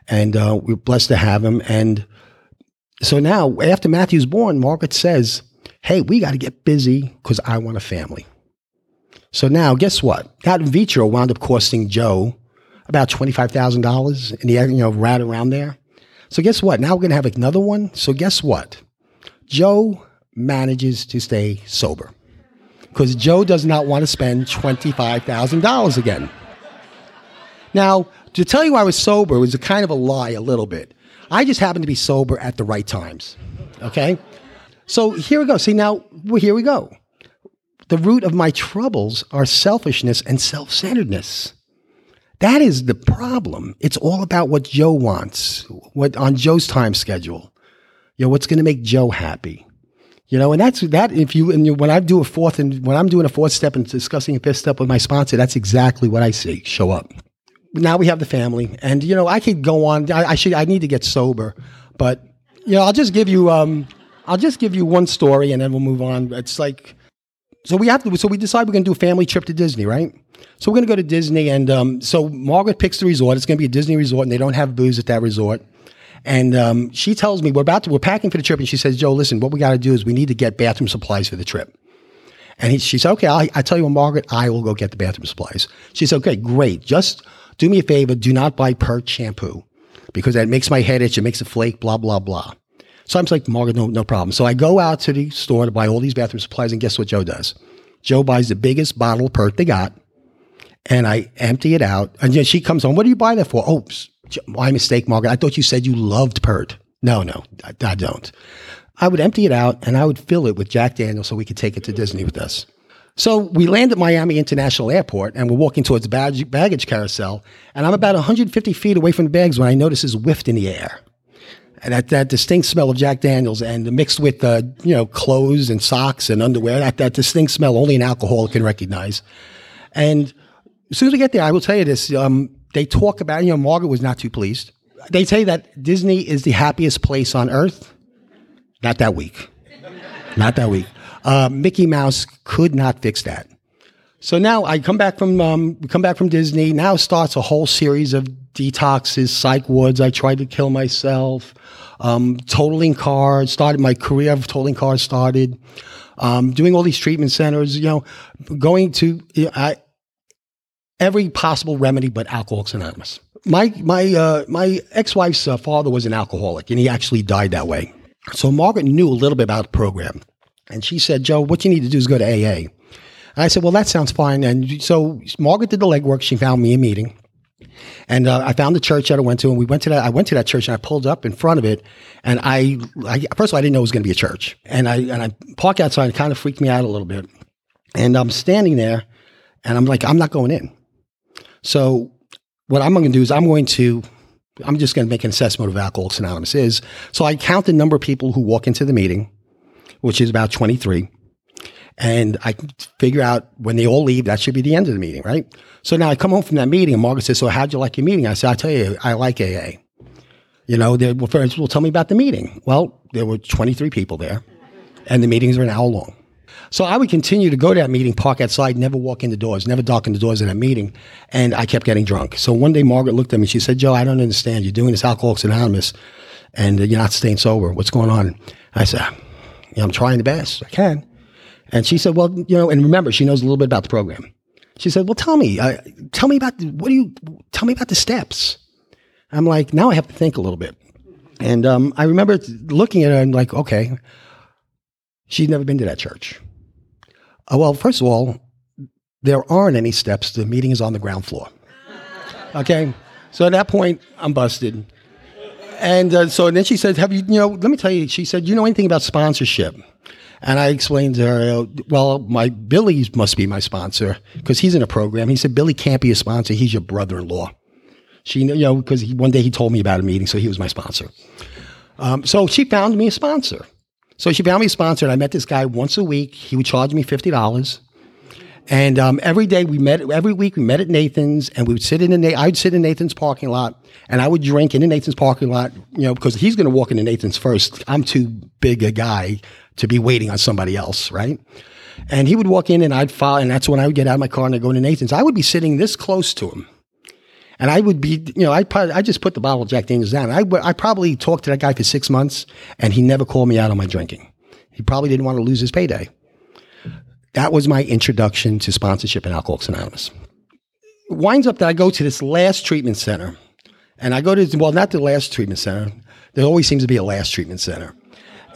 and uh, we're blessed to have him. And so now, after Matthew's born, Margaret says, "Hey, we got to get busy because I want a family." So now, guess what? That in vitro wound up costing Joe about twenty-five thousand dollars, and he, you know, right around there. So guess what? Now we're gonna have another one. So guess what? Joe manages to stay sober because Joe does not want to spend twenty-five thousand dollars again. Now, to tell you I was sober was a kind of a lie, a little bit. I just happened to be sober at the right times. Okay, so here we go. See now, well, here we go. The root of my troubles are selfishness and self-centeredness. That is the problem. It's all about what Joe wants, what on Joe's time schedule. You know, what's going to make Joe happy. You know, and that's that. If you and you, when I do a fourth and when I'm doing a fourth step and discussing a fifth step with my sponsor, that's exactly what I see show up. Now we have the family, and you know, I could go on. I, I should. I need to get sober, but you know, I'll just give you. Um, I'll just give you one story, and then we'll move on. It's like, so we have to. So we decide we're going to do a family trip to Disney, right? So we're going to go to Disney, and um, so Margaret picks the resort. It's going to be a Disney resort, and they don't have booze at that resort. And um, she tells me we're about to we're packing for the trip, and she says, "Joe, listen, what we got to do is we need to get bathroom supplies for the trip." And he, she said, "Okay, I, I tell you what, Margaret, I will go get the bathroom supplies." She said, "Okay, great. Just do me a favor. Do not buy Pert shampoo because that makes my head itch. It makes it flake. Blah blah blah." So I'm like, Margaret, no, no problem. So I go out to the store to buy all these bathroom supplies, and guess what Joe does? Joe buys the biggest bottle of Pert they got, and I empty it out. And then she comes on, what do you buy that for? Oh, my mistake, Margaret. I thought you said you loved Pert. No, no, I, I don't. I would empty it out and I would fill it with Jack Daniels so we could take it to Disney with us. So we land at Miami International Airport and we're walking towards the baggage, baggage carousel. And I'm about 150 feet away from the bags when I notice this whiff in the air. And that, that distinct smell of Jack Daniels and mixed with, uh, you know, clothes and socks and underwear, that, that distinct smell only an alcoholic can recognize. And as soon as we get there, I will tell you this. Um, they talk about, you know, Margaret was not too pleased. They say that Disney is the happiest place on earth. Not that week. not that week. Uh, Mickey Mouse could not fix that. So now I come back from um, come back from Disney. Now starts a whole series of detoxes, psych wards. I tried to kill myself. Um, totaling cars started my career of totaling cars started. Um, doing all these treatment centers. You know, going to I, every possible remedy but Alcoholics Anonymous. My my uh, my ex wife's uh, father was an alcoholic, and he actually died that way. So Margaret knew a little bit about the program, and she said, "Joe, what you need to do is go to AA." And I said, "Well, that sounds fine." And so Margaret did the legwork. She found me a meeting. And uh, I found the church that I went to, and we went to that. I went to that church, and I pulled up in front of it, and I, I first of all, I didn't know it was going to be a church, and I and I park outside. It kind of freaked me out a little bit, and I'm standing there, and I'm like, I'm not going in. So what I'm going to do is I'm going to I'm just going to make an assessment of Alcoholics Anonymous is. So I count the number of people who walk into the meeting, which is about 23. And I figure out when they all leave, that should be the end of the meeting, right? So now I come home from that meeting and Margaret says, So how'd you like your meeting? I said, I'll tell you, I like AA. You know, they, well, well, tell me about the meeting. Well, there were 23 people there, and the meetings are an hour long. So I would continue to go to that meeting, park outside, never walk in the doors, never darken the doors of that meeting. And I kept getting drunk. So one day Margaret looked at me. She said, Joe, I don't understand. You're doing this Alcoholics Anonymous and you're not staying sober. What's going on? I said, I'm trying the best I can. And she said, well, you know, and remember, she knows a little bit about the program. She said, well, tell me, uh, tell me about, what do you, tell me about the steps. I'm like, now I have to think a little bit. And um, I remember looking at her and like, okay, she'd never been to that church. Uh, well, first of all, there aren't any steps. The meeting is on the ground floor. Okay? So at that point, I'm busted. And uh, so and then she said, Have you, you know, let me tell you, she said, You know anything about sponsorship? And I explained to her, Well, my Billy must be my sponsor because he's in a program. He said, Billy can't be a sponsor. He's your brother in law. She, you know, because one day he told me about a meeting, so he was my sponsor. Um, so she found me a sponsor. So she found me a sponsor, and I met this guy once a week. He would charge me fifty dollars, And um, every day we met, every week we met at Nathan's, and we would sit in the. I'd sit in Nathan's parking lot, and I would drink in the Nathan's parking lot, you know, because he's going to walk into Nathan's first. I'm too big a guy to be waiting on somebody else, right? And he would walk in, and I'd follow, and that's when I would get out of my car and I'd go into Nathan's. I would be sitting this close to him, and I would be, you know, I I just put the bottle of Jack Daniels down. I I probably talked to that guy for six months, and he never called me out on my drinking. He probably didn't want to lose his payday. That was my introduction to sponsorship in Alcoholics Anonymous. It winds up that I go to this last treatment center, and I go to well, not the last treatment center. There always seems to be a last treatment center,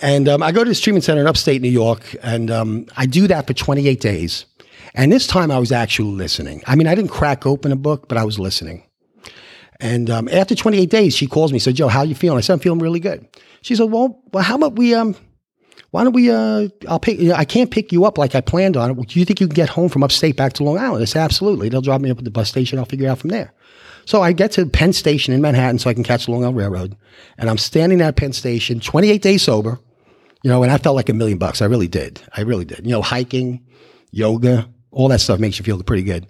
and um, I go to this treatment center in upstate New York, and um, I do that for 28 days. And this time I was actually listening. I mean, I didn't crack open a book, but I was listening. And um, after 28 days, she calls me, said, Joe, how you feeling? I said, I'm feeling really good. She said, well, well how about we, um, why don't we, uh, I'll pick, I can't pick you up like I planned on it. Do you think you can get home from upstate back to Long Island? I said, absolutely. They'll drop me up at the bus station. I'll figure it out from there. So I get to Penn Station in Manhattan so I can catch the Long Island Railroad. And I'm standing at Penn Station, 28 days sober, you know, and I felt like a million bucks. I really did. I really did. You know, hiking, yoga, all that stuff makes you feel pretty good.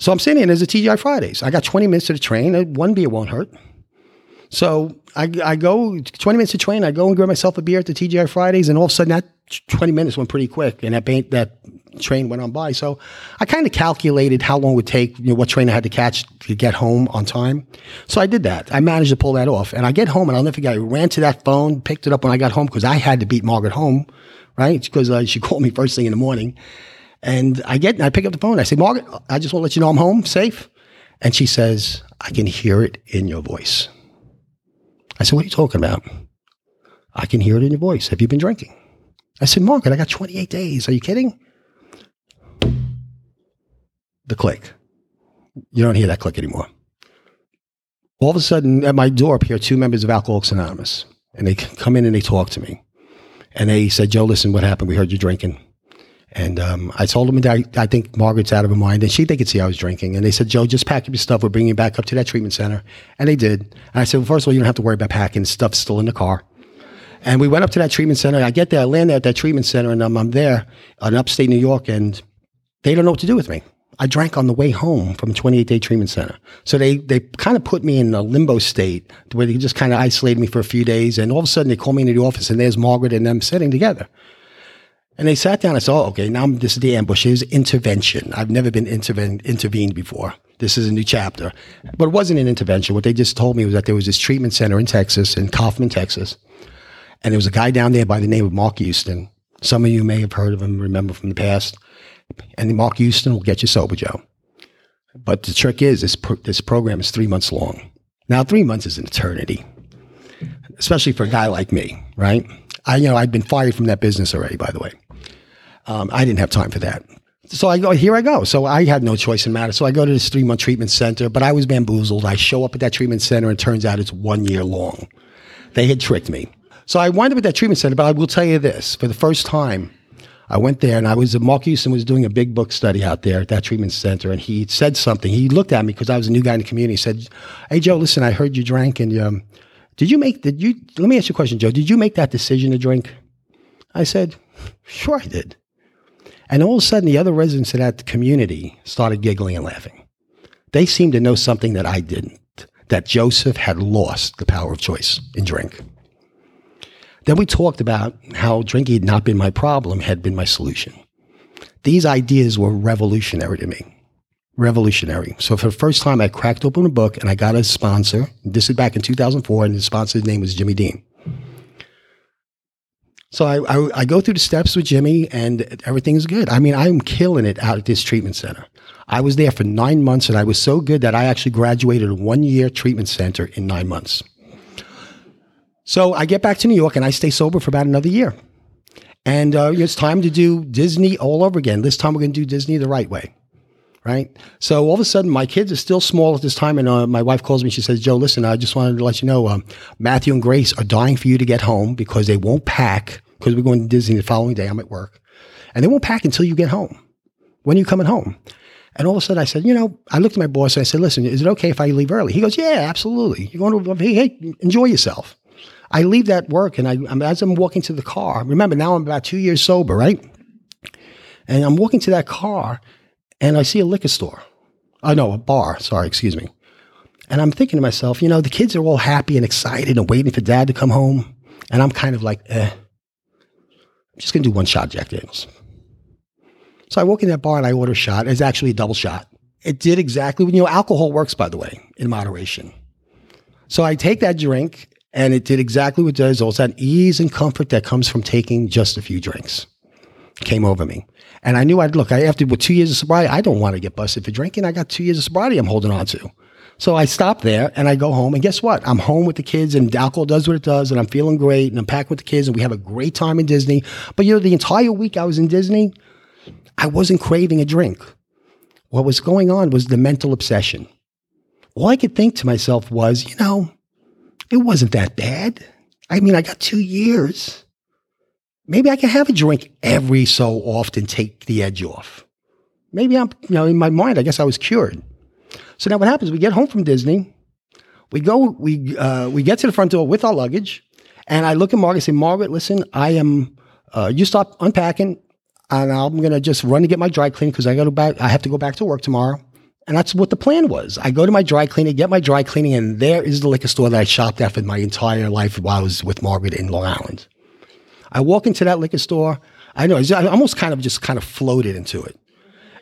So I'm sitting in there's a TGI Fridays. I got 20 minutes to the train. Uh, one beer won't hurt. So I, I go 20 minutes to train. I go and grab myself a beer at the TGI Fridays, and all of a sudden that 20 minutes went pretty quick, and that paint that train went on by. So I kind of calculated how long it would take, you know, what train I had to catch to get home on time. So I did that. I managed to pull that off, and I get home, and I'll never forget. I ran to that phone, picked it up when I got home because I had to beat Margaret home, right? Because uh, she called me first thing in the morning. And I get, I pick up the phone. I say, Margaret, I just want to let you know I'm home, safe. And she says, I can hear it in your voice. I said, What are you talking about? I can hear it in your voice. Have you been drinking? I said, Margaret, I got 28 days. Are you kidding? The click. You don't hear that click anymore. All of a sudden, at my door appear two members of Alcoholics Anonymous. And they come in and they talk to me. And they said, Joe, listen, what happened? We heard you drinking. And um, I told them that I, I, think Margaret's out of her mind, and she they could see I was drinking. And they said, Joe, just pack up your stuff. We're bringing you back up to that treatment center. And they did. And I said, well, first of all, you don't have to worry about packing. Stuff's still in the car. And we went up to that treatment center. I get there, I land there at that treatment center, and um, I'm there in upstate New York, and they don't know what to do with me. I drank on the way home from a 28 day treatment center. So they, they kind of put me in a limbo state where they just kind of isolated me for a few days. And all of a sudden they call me into the office and there's Margaret and them sitting together. And they sat down and said, oh, okay, now this is the ambush. Here's intervention. I've never been interven- intervened before. This is a new chapter. But it wasn't an intervention. What they just told me was that there was this treatment center in Texas, in Kaufman, Texas. And there was a guy down there by the name of Mark Houston. Some of you may have heard of him, remember from the past. And Mark Houston will get you sober, Joe. But the trick is, this, pro- this program is three months long. Now, three months is an eternity, especially for a guy like me, right? I, you know, I'd been fired from that business already, by the way. Um, I didn't have time for that. So I go, here I go. So I had no choice in matter. So I go to this three month treatment center, but I was bamboozled. I show up at that treatment center and turns out it's one year long. They had tricked me. So I wind up at that treatment center, but I will tell you this for the first time, I went there and I was, Mark Houston was doing a big book study out there at that treatment center. And he said something. He looked at me because I was a new guy in the community. He said, Hey, Joe, listen, I heard you drank and, um, did you make, did you, let me ask you a question, Joe. Did you make that decision to drink? I said, Sure, I did. And all of a sudden, the other residents of that community started giggling and laughing. They seemed to know something that I didn't that Joseph had lost the power of choice in drink. Then we talked about how drinking had not been my problem, had been my solution. These ideas were revolutionary to me. Revolutionary. So for the first time, I cracked open a book and I got a sponsor. This is back in 2004, and the sponsor's name was Jimmy Dean. So I, I, I, go through the steps with Jimmy and everything's good. I mean, I'm killing it out at this treatment center. I was there for nine months and I was so good that I actually graduated a one year treatment center in nine months. So I get back to New York and I stay sober for about another year. And uh, it's time to do Disney all over again. This time we're going to do Disney the right way right? So all of a sudden, my kids are still small at this time, and uh, my wife calls me. She says, "Joe, listen, I just wanted to let you know, um, Matthew and Grace are dying for you to get home because they won't pack because we're going to Disney the following day. I'm at work, and they won't pack until you get home. When are you coming home?" And all of a sudden, I said, "You know," I looked at my boss and I said, "Listen, is it okay if I leave early?" He goes, "Yeah, absolutely. You're going to hey, hey enjoy yourself." I leave that work, and I, as I'm walking to the car, remember now I'm about two years sober, right? And I'm walking to that car and I see a liquor store. Oh, no, a bar. Sorry, excuse me. And I'm thinking to myself, you know, the kids are all happy and excited and waiting for dad to come home. And I'm kind of like, eh, I'm just going to do one shot Jack Daniels. So I walk in that bar and I order a shot. It's actually a double shot. It did exactly, you know, alcohol works, by the way, in moderation. So I take that drink and it did exactly what it does. All that ease and comfort that comes from taking just a few drinks came over me. And I knew I'd look, I, after with two years of sobriety, I don't want to get busted for drinking. I got two years of sobriety I'm holding on to. So I stop there and I go home. And guess what? I'm home with the kids and alcohol does what it does. And I'm feeling great. And I'm packed with the kids and we have a great time in Disney. But you know, the entire week I was in Disney, I wasn't craving a drink. What was going on was the mental obsession. All I could think to myself was, you know, it wasn't that bad. I mean, I got two years. Maybe I can have a drink every so often, take the edge off. Maybe I'm, you know, in my mind, I guess I was cured. So now what happens? We get home from Disney. We go, we, uh, we get to the front door with our luggage. And I look at Margaret and say, Margaret, listen, I am, uh, you stop unpacking and I'm going to just run to get my dry clean because I got to back, I have to go back to work tomorrow. And that's what the plan was. I go to my dry cleaning, get my dry cleaning, and there is the liquor store that I shopped at for my entire life while I was with Margaret in Long Island. I walk into that liquor store. I know, I almost kind of just kind of floated into it.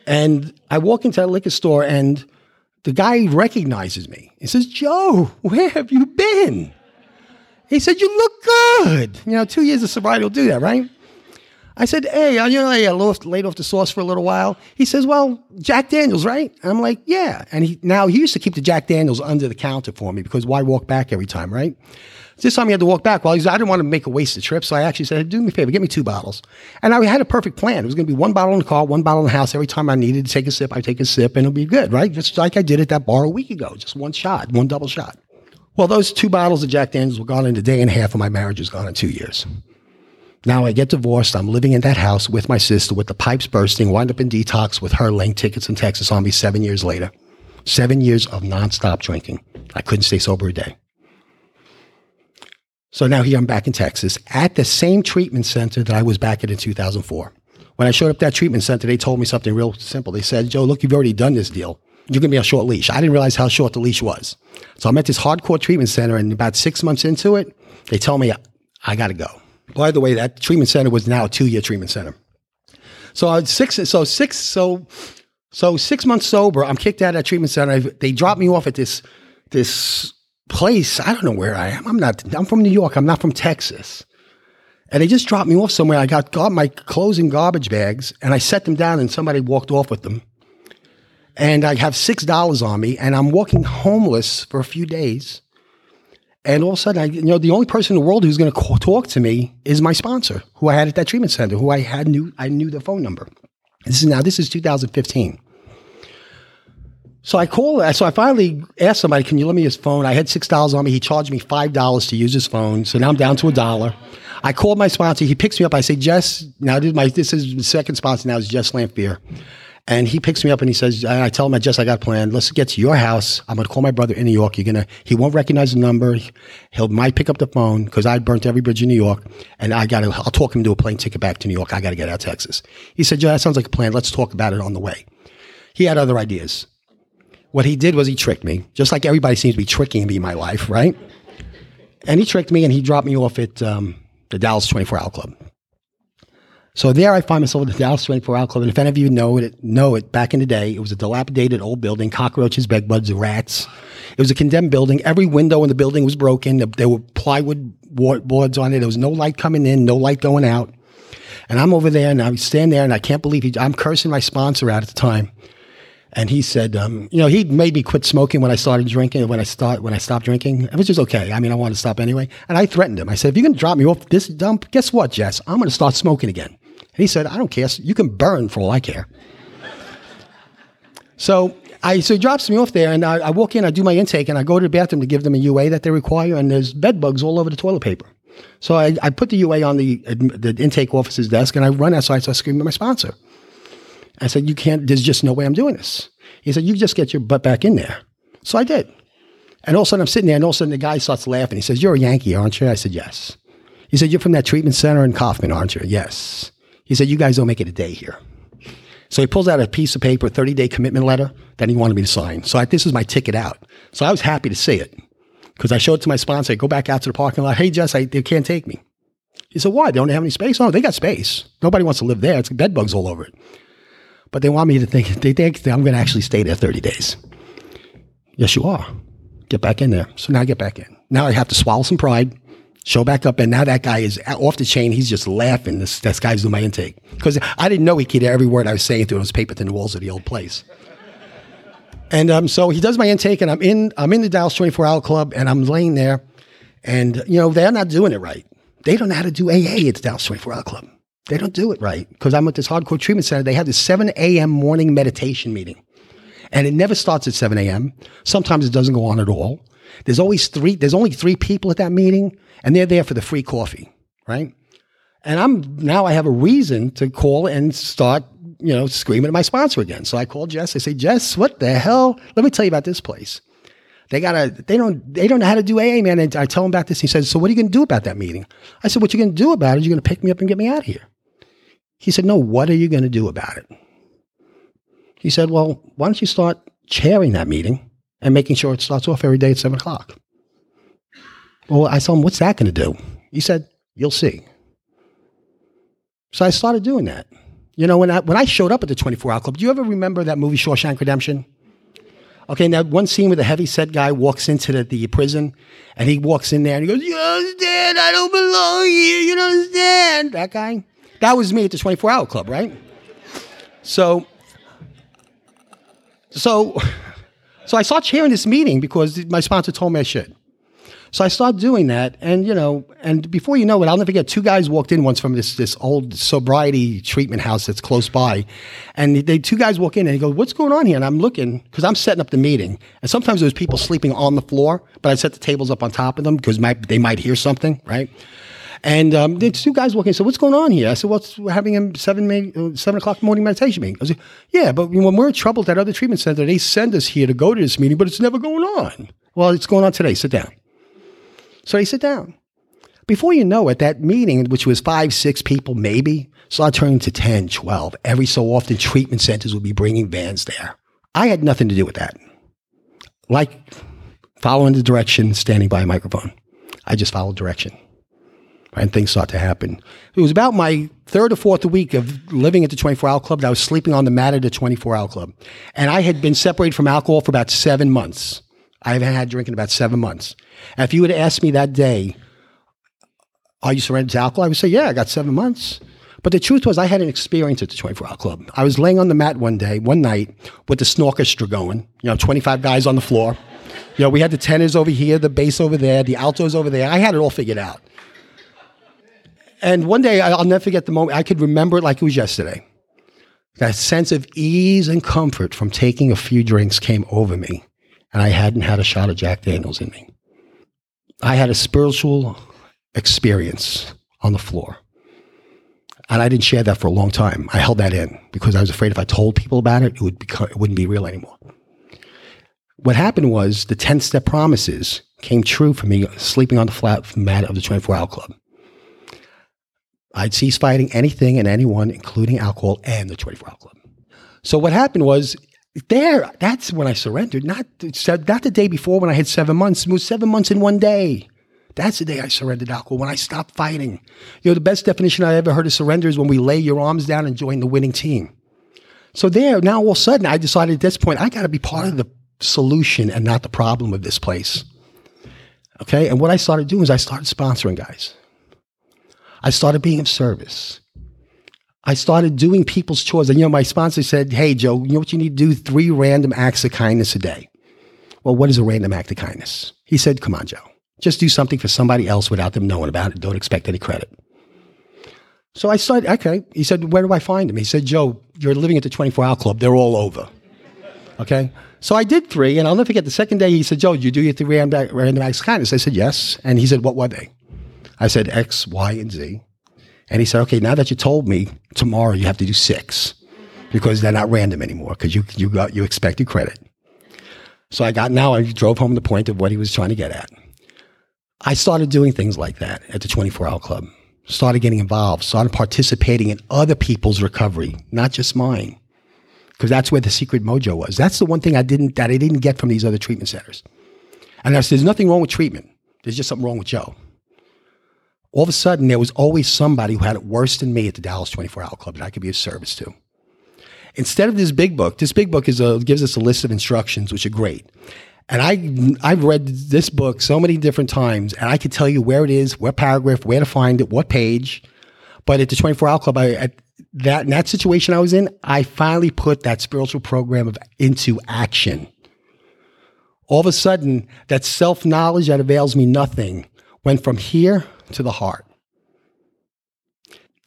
And I walk into that liquor store, and the guy recognizes me. He says, Joe, where have you been? He said, You look good. You know, two years of sobriety will do that, right? I said, hey, you know, I lost, laid off the sauce for a little while. He says, well, Jack Daniels, right? I'm like, yeah. And he now he used to keep the Jack Daniels under the counter for me because why walk back every time, right? This time he had to walk back. Well, I didn't want to make a wasted trip, so I actually said, "Do me a favor, get me two bottles." And I had a perfect plan. It was going to be one bottle in the car, one bottle in the house. Every time I needed to take a sip, I take a sip, and it'll be good, right? Just like I did at that bar a week ago, just one shot, one double shot. Well, those two bottles of Jack Daniels were gone in a day and a half, and my marriage was gone in two years. Now I get divorced. I'm living in that house with my sister with the pipes bursting, wind up in detox with her laying tickets in Texas on me seven years later. Seven years of nonstop drinking. I couldn't stay sober a day. So now here I'm back in Texas at the same treatment center that I was back at in 2004. When I showed up at that treatment center, they told me something real simple. They said, Joe, look, you've already done this deal. You're going to be on short leash. I didn't realize how short the leash was. So I'm at this hardcore treatment center, and about six months into it, they tell me I got to go. By the way, that treatment center was now a two-year treatment center. So I was six. So six. So so six months sober. I'm kicked out of that treatment center. They dropped me off at this this place. I don't know where I am. I'm not. I'm from New York. I'm not from Texas. And they just dropped me off somewhere. I got, got my clothes in garbage bags and I set them down and somebody walked off with them. And I have six dollars on me and I'm walking homeless for a few days. And all of a sudden, I, you know, the only person in the world who's going to talk to me is my sponsor, who I had at that treatment center, who I had knew I knew the phone number. This is now this is 2015. So I call. So I finally asked somebody, "Can you let me his phone?" I had six dollars on me. He charged me five dollars to use his phone. So now I'm down to a dollar. I called my sponsor. He picks me up. I say, "Jess, now this is my this is second sponsor now is Jess Lamphere." And he picks me up and he says, and I tell him, I just, I got a plan. Let's get to your house. I'm going to call my brother in New York. You're going to, he won't recognize the number. He'll might pick up the phone because I burnt every bridge in New York and I got to, I'll talk him to a plane ticket back to New York. I got to get out of Texas. He said, yeah, that sounds like a plan. Let's talk about it on the way. He had other ideas. What he did was he tricked me, just like everybody seems to be tricking me in my life, right? And he tricked me and he dropped me off at um, the Dallas 24 Hour Club. So there I find myself at the Dallas 24 Hour Club. And if any of you know it, know it, back in the day, it was a dilapidated old building, cockroaches, bedbugs, rats. It was a condemned building. Every window in the building was broken. There were plywood boards on it. There was no light coming in, no light going out. And I'm over there and I stand there and I can't believe he, I'm cursing my sponsor out at the time. And he said, um, you know, he made me quit smoking when I started drinking, when I start, when I stopped drinking, which is okay. I mean, I wanted to stop anyway. And I threatened him. I said, if you're going to drop me off this dump, guess what, Jess? I'm going to start smoking again. And he said, I don't care. You can burn for all I care. so I, so he drops me off there and I, I, walk in, I do my intake and I go to the bathroom to give them a UA that they require and there's bed bugs all over the toilet paper. So I, I put the UA on the, the intake officer's desk and I run outside, so I scream at my sponsor. I said, you can't, there's just no way I'm doing this. He said, you just get your butt back in there. So I did. And all of a sudden I'm sitting there and all of a sudden the guy starts laughing. He says, you're a Yankee, aren't you? I said, yes. He said, you're from that treatment center in Kaufman, aren't you? Yes. He said, you guys don't make it a day here. So he pulls out a piece of paper, 30 day commitment letter that he wanted me to sign. So I, this is my ticket out. So I was happy to see it because I showed it to my sponsor. I go back out to the parking lot. Hey, Jess, I, they can't take me. He said, why? They don't have any space? Oh, they got space. Nobody wants to live there. It's bed bugs all over it. But they want me to think, they think that I'm going to actually stay there 30 days. Yes, you are. Get back in there. So now I get back in. Now I have to swallow some pride, show back up, and now that guy is off the chain. He's just laughing. This, this guy's doing my intake. Because I didn't know he could hear every word I was saying through those paper thin walls of the old place. And um, so he does my intake, and I'm in, I'm in the Dallas 24 Hour Club, and I'm laying there, and, you know, they're not doing it right. They don't know how to do AA at the Dallas 24 Hour Club. They don't do it right. Because I'm at this hardcore treatment center. They have this 7 a.m. morning meditation meeting. And it never starts at 7 a.m. Sometimes it doesn't go on at all. There's always three, there's only three people at that meeting, and they're there for the free coffee, right? And I'm now I have a reason to call and start, you know, screaming at my sponsor again. So I call Jess. I say, Jess, what the hell? Let me tell you about this place. They gotta, they don't, they don't know how to do AA, man. And I tell him about this. He says, so what are you to do about that meeting? I said, what you're to do about it is you're to pick me up and get me out of here. He said, no, what are you to do about it? He said, well, why don't you start chairing that meeting and making sure it starts off every day at seven o'clock? Well, I told him, what's that going to do? He said, you'll see. So I started doing that. You know, when I, when I showed up at the 24 Hour Club, do you ever remember that movie Shawshank Redemption? Okay, now one scene where the heavy set guy walks into the, the prison and he walks in there and he goes, You understand, I don't belong here, you don't understand. That guy. That was me at the 24 Hour Club, right? So, so, so I started chairing this meeting because my sponsor told me I should. So I started doing that, and you know, and before you know it, I'll never forget. Two guys walked in once from this this old sobriety treatment house that's close by, and they two guys walk in and they go, "What's going on here?" And I'm looking because I'm setting up the meeting, and sometimes there's people sleeping on the floor, but I set the tables up on top of them because they might hear something, right? And um, the two guys walking in said, What's going on here? I said, Well, we're having a seven, uh, seven o'clock morning meditation meeting. I said, Yeah, but when we're in trouble at that other treatment center, they send us here to go to this meeting, but it's never going on. Well, it's going on today. Sit down. So they sit down. Before you know it, that meeting, which was five, six people maybe, started turning to 10, 12. Every so often, treatment centers would be bringing vans there. I had nothing to do with that. Like following the direction, standing by a microphone. I just followed direction and things start to happen. It was about my third or fourth week of living at the 24 Hour Club that I was sleeping on the mat at the 24 Hour Club. And I had been separated from alcohol for about seven months. I haven't had drinking about seven months. And if you would have asked me that day, are you surrendered to alcohol? I would say, yeah, I got seven months. But the truth was, I had an experience at the 24 Hour Club. I was laying on the mat one day, one night, with the snorkestra going, you know, 25 guys on the floor. You know, we had the tenors over here, the bass over there, the altos over there. I had it all figured out. And one day, I'll never forget the moment. I could remember it like it was yesterday. That sense of ease and comfort from taking a few drinks came over me, and I hadn't had a shot of Jack Daniels in me. I had a spiritual experience on the floor. And I didn't share that for a long time. I held that in because I was afraid if I told people about it, it, would become, it wouldn't be real anymore. What happened was the 10 step promises came true for me sleeping on the flat mat of the 24 hour club. I'd cease fighting anything and anyone, including alcohol and the 24 hour club. So what happened was there, that's when I surrendered, not, not the day before when I had seven months. It was seven months in one day. That's the day I surrendered alcohol, when I stopped fighting. You know, the best definition I ever heard of surrender is when we lay your arms down and join the winning team. So there, now all of a sudden, I decided at this point, I got to be part of the solution and not the problem of this place. Okay. And what I started doing is I started sponsoring guys. I started being of service. I started doing people's chores. And, you know, my sponsor said, Hey, Joe, you know what you need to do? Three random acts of kindness a day. Well, what is a random act of kindness? He said, Come on, Joe. Just do something for somebody else without them knowing about it. Don't expect any credit. So I started, okay. He said, Where do I find them? He said, Joe, you're living at the 24 hour club. They're all over. Okay. So I did three, and I'll never forget the second day he said, Joe, you do your three random acts of kindness? I said, Yes. And he said, What were they? I said X, Y, and Z. And he said, okay, now that you told me tomorrow you have to do six because they're not random anymore because you, you got, you expected credit. So I got, now I drove home the point of what he was trying to get at. I started doing things like that at the 24 hour club, started getting involved, started participating in other people's recovery, not just mine. because that's where the secret mojo was. That's the one thing I didn't that I didn't get from these other treatment centers. And there's, there's nothing wrong with treatment. There's just something wrong with Joe. All of a sudden, there was always somebody who had it worse than me at the Dallas 24 Hour Club that I could be of service to. Instead of this big book, this big book is a, gives us a list of instructions, which are great. And I, I've read this book so many different times, and I could tell you where it is, what paragraph, where to find it, what page. But at the 24 Hour Club, I, at that, in that situation I was in, I finally put that spiritual program of, into action. All of a sudden, that self knowledge that avails me nothing went from here to the heart.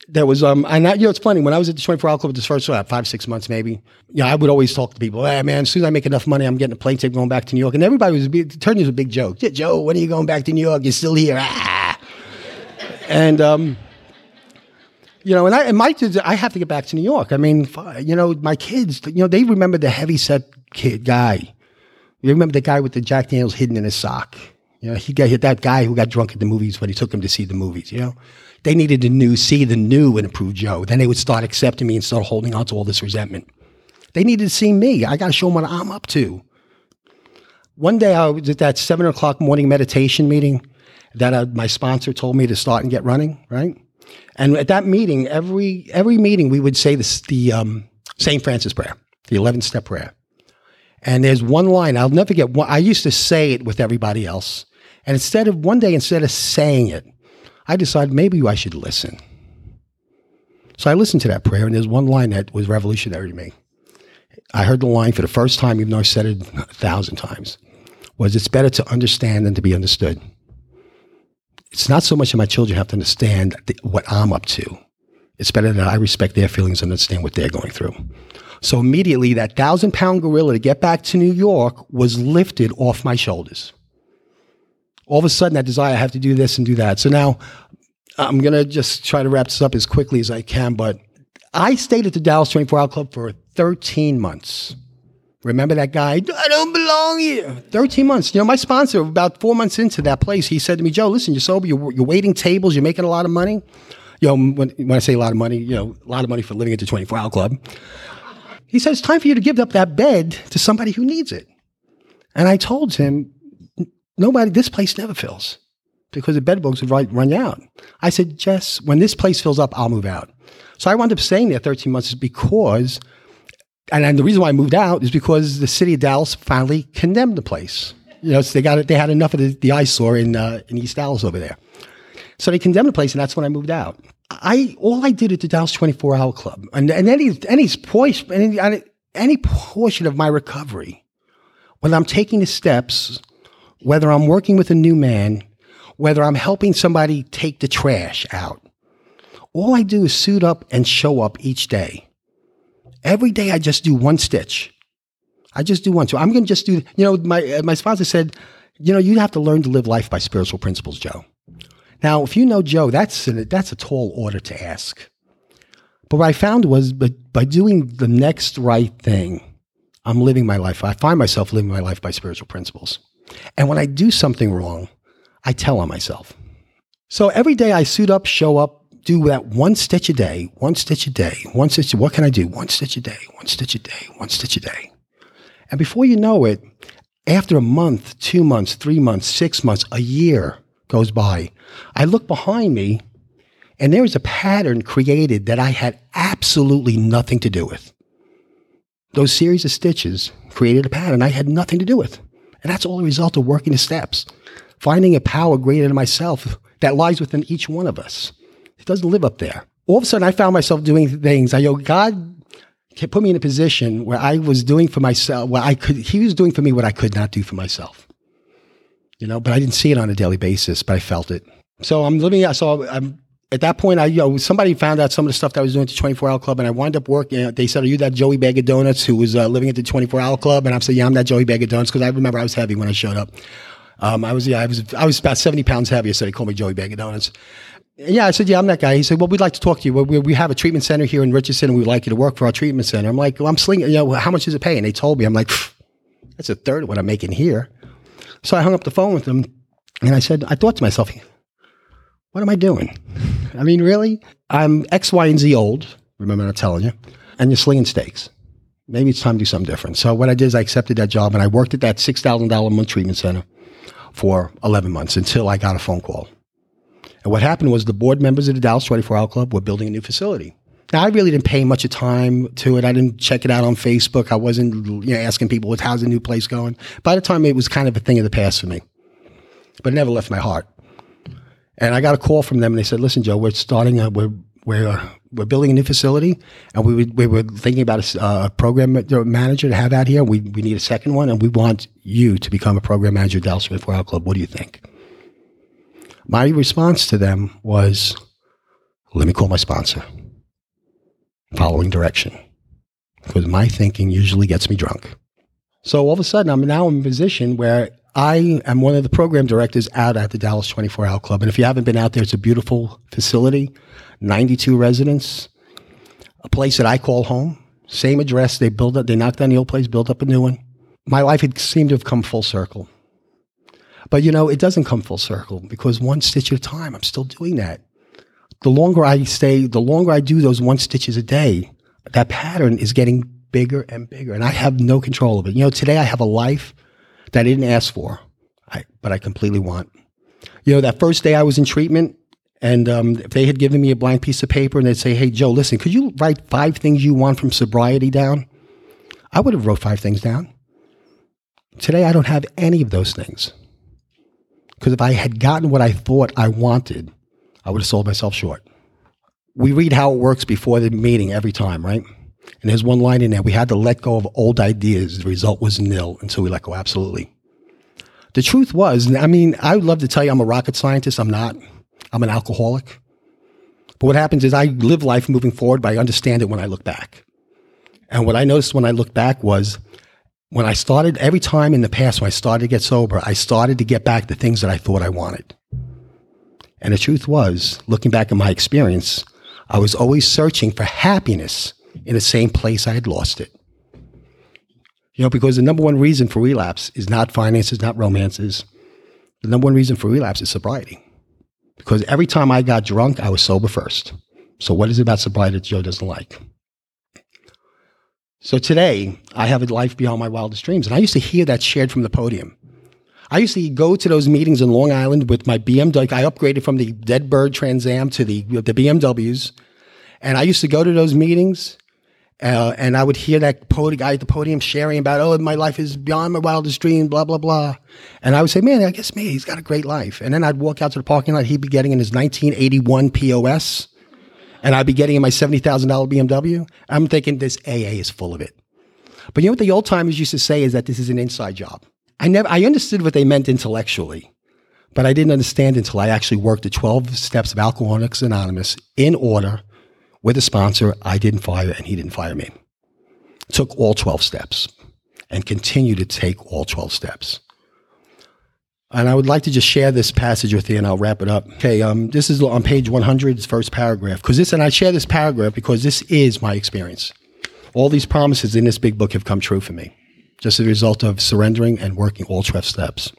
There was, um, and that, you know, it's funny. When I was at the 24 Hour Club, this first uh, five, six months maybe, yeah, I would always talk to people, hey, man, as soon as I make enough money, I'm getting a plane ticket going back to New York. And everybody was, it turned into a big joke. Yeah, Joe, when are you going back to New York? You're still here. Ah. And, um, you know, and I, and my kids, I have to get back to New York. I mean, you know, my kids, you know, they remember the heavy set kid guy. You remember the guy with the Jack Daniels hidden in his sock. You know, he got that guy who got drunk at the movies when he took him to see the movies. You know, they needed to new, see the new and improve Joe. Then they would start accepting me and start holding on to all this resentment. They needed to see me. I got to show them what I'm up to. One day I was at that seven o'clock morning meditation meeting that uh, my sponsor told me to start and get running. Right. And at that meeting, every every meeting we would say this, the um, St. Francis prayer, the 11 step prayer. And there's one line I'll never get. I used to say it with everybody else, and instead of one day, instead of saying it, I decided maybe I should listen. So I listened to that prayer, and there's one line that was revolutionary to me. I heard the line for the first time, even though I said it a thousand times, was it's better to understand than to be understood. It's not so much that my children have to understand what I'm up to. It's better that I respect their feelings and understand what they're going through. So immediately, that thousand pound gorilla to get back to New York was lifted off my shoulders. All of a sudden, that desire, I have to do this and do that. So now I'm going to just try to wrap this up as quickly as I can. But I stayed at the Dallas 24 Hour Club for 13 months. Remember that guy? I don't belong here. 13 months. You know, my sponsor, about four months into that place, he said to me, Joe, listen, you're sober, you're, you're waiting tables, you're making a lot of money. You know, when, when I say a lot of money, you know, a lot of money for living at the 24 hour club. He said, it's time for you to give up that bed to somebody who needs it. And I told him, nobody, this place never fills because the bed bugs would run out. I said, Jess, when this place fills up, I'll move out. So I wound up staying there 13 months because and, and the reason why I moved out is because the city of Dallas finally condemned the place. You know, so they got it. They had enough of the, the eyesore in uh, in East Dallas over there. So they condemned the place, and that's when I moved out. I all I did at the Dallas 24 Hour Club, and, and any any portion any, any portion of my recovery, when I'm taking the steps, whether I'm working with a new man, whether I'm helping somebody take the trash out, all I do is suit up and show up each day. Every day I just do one stitch. I just do one. So I'm going to just do, you know, my, uh, my sponsor said, you know, you have to learn to live life by spiritual principles, Joe. Now, if you know Joe, that's, a, that's a tall order to ask. But what I found was but by doing the next right thing, I'm living my life. I find myself living my life by spiritual principles. And when I do something wrong, I tell on myself. So every day I suit up, show up, do that one stitch a day, one stitch a day, one stitch. What can I do? One stitch a day, one stitch a day, one stitch a day. And before you know it, after a month, two months, three months, six months, a year goes by, I look behind me and there is a pattern created that I had absolutely nothing to do with. Those series of stitches created a pattern I had nothing to do with. And that's all a result of working the steps, finding a power greater than myself that lies within each one of us. It doesn't live up there. All of a sudden, I found myself doing things. I go, God put me in a position where I was doing for myself what I could. He was doing for me what I could not do for myself. You know, but I didn't see it on a daily basis, but I felt it. So I'm living. So I'm at that point. I you know somebody found out some of the stuff that I was doing at the 24 Hour Club, and I wound up working. They said, "Are you that Joey Bag of Donuts who was uh, living at the 24 Hour Club?" And I said, "Yeah, I'm that Joey Bag of Donuts," because I remember I was heavy when I showed up. Um, I was yeah, I was I was about 70 pounds heavier, so they called me Joey Bag of Donuts. Yeah, I said, yeah, I'm that guy. He said, well, we'd like to talk to you. We, we have a treatment center here in Richardson, and we'd like you to work for our treatment center. I'm like, well, I'm slinging, you know, how much does it pay? And they told me, I'm like, that's a third of what I'm making here. So I hung up the phone with them, and I said, I thought to myself, what am I doing? I mean, really? I'm X, Y, and Z old. Remember I'm telling you, and you're slinging steaks. maybe it's time to do something different. So what I did is I accepted that job and I worked at that $6,000 a month treatment center for 11 months until I got a phone call. And what happened was the board members of the Dallas 24 Hour Club were building a new facility. Now, I really didn't pay much of time to it. I didn't check it out on Facebook. I wasn't you know, asking people, how's the new place going? By the time it was kind of a thing of the past for me, but it never left my heart. And I got a call from them and they said, listen, Joe, we're starting, a, we're, we're, uh, we're building a new facility and we, we were thinking about a, uh, a program uh, manager to have out here. We, we need a second one and we want you to become a program manager at Dallas 24 Hour Club. What do you think? My response to them was, let me call my sponsor. Following direction. Because my thinking usually gets me drunk. So all of a sudden, I'm now in a position where I am one of the program directors out at the Dallas 24 Hour Club. And if you haven't been out there, it's a beautiful facility, 92 residents, a place that I call home. Same address. They built up, they knocked down the old place, built up a new one. My life had seemed to have come full circle. But you know, it doesn't come full circle because one stitch at a time, I'm still doing that. The longer I stay, the longer I do those one stitches a day, that pattern is getting bigger and bigger. And I have no control of it. You know, today I have a life that I didn't ask for, I, but I completely want. You know, that first day I was in treatment, and um, if they had given me a blank piece of paper and they'd say, "Hey, Joe, listen, could you write five things you want from sobriety down?" I would have wrote five things down. Today, I don't have any of those things. Because if I had gotten what I thought I wanted, I would have sold myself short. We read how it works before the meeting every time, right? And there's one line in there. We had to let go of old ideas. The result was nil until we let go. Absolutely. The truth was, I mean, I would love to tell you I'm a rocket scientist. I'm not. I'm an alcoholic. But what happens is I live life moving forward, but I understand it when I look back. And what I noticed when I looked back was when I started, every time in the past when I started to get sober, I started to get back the things that I thought I wanted. And the truth was, looking back at my experience, I was always searching for happiness in the same place I had lost it. You know, because the number one reason for relapse is not finances, not romances. The number one reason for relapse is sobriety. Because every time I got drunk, I was sober first. So, what is it about sobriety that Joe doesn't like? So today, I have a life beyond my wildest dreams. And I used to hear that shared from the podium. I used to go to those meetings in Long Island with my BMW. I upgraded from the Dead Bird Trans Am to the, the BMWs. And I used to go to those meetings uh, and I would hear that guy at the podium sharing about, oh, my life is beyond my wildest dream, blah, blah, blah. And I would say, man, I guess me, he's got a great life. And then I'd walk out to the parking lot. He'd be getting in his 1981 POS and I'd be getting in my $70,000 BMW. I'm thinking this AA is full of it. But you know what the old timers used to say is that this is an inside job. I never, I understood what they meant intellectually, but I didn't understand until I actually worked the 12 steps of Alcoholics Anonymous in order with a sponsor. I didn't fire and he didn't fire me. Took all 12 steps and continue to take all 12 steps. And I would like to just share this passage with you and I'll wrap it up. Okay, um, this is on page 100, first paragraph. Because this, and I share this paragraph because this is my experience. All these promises in this big book have come true for me, just as a result of surrendering and working all 12 steps.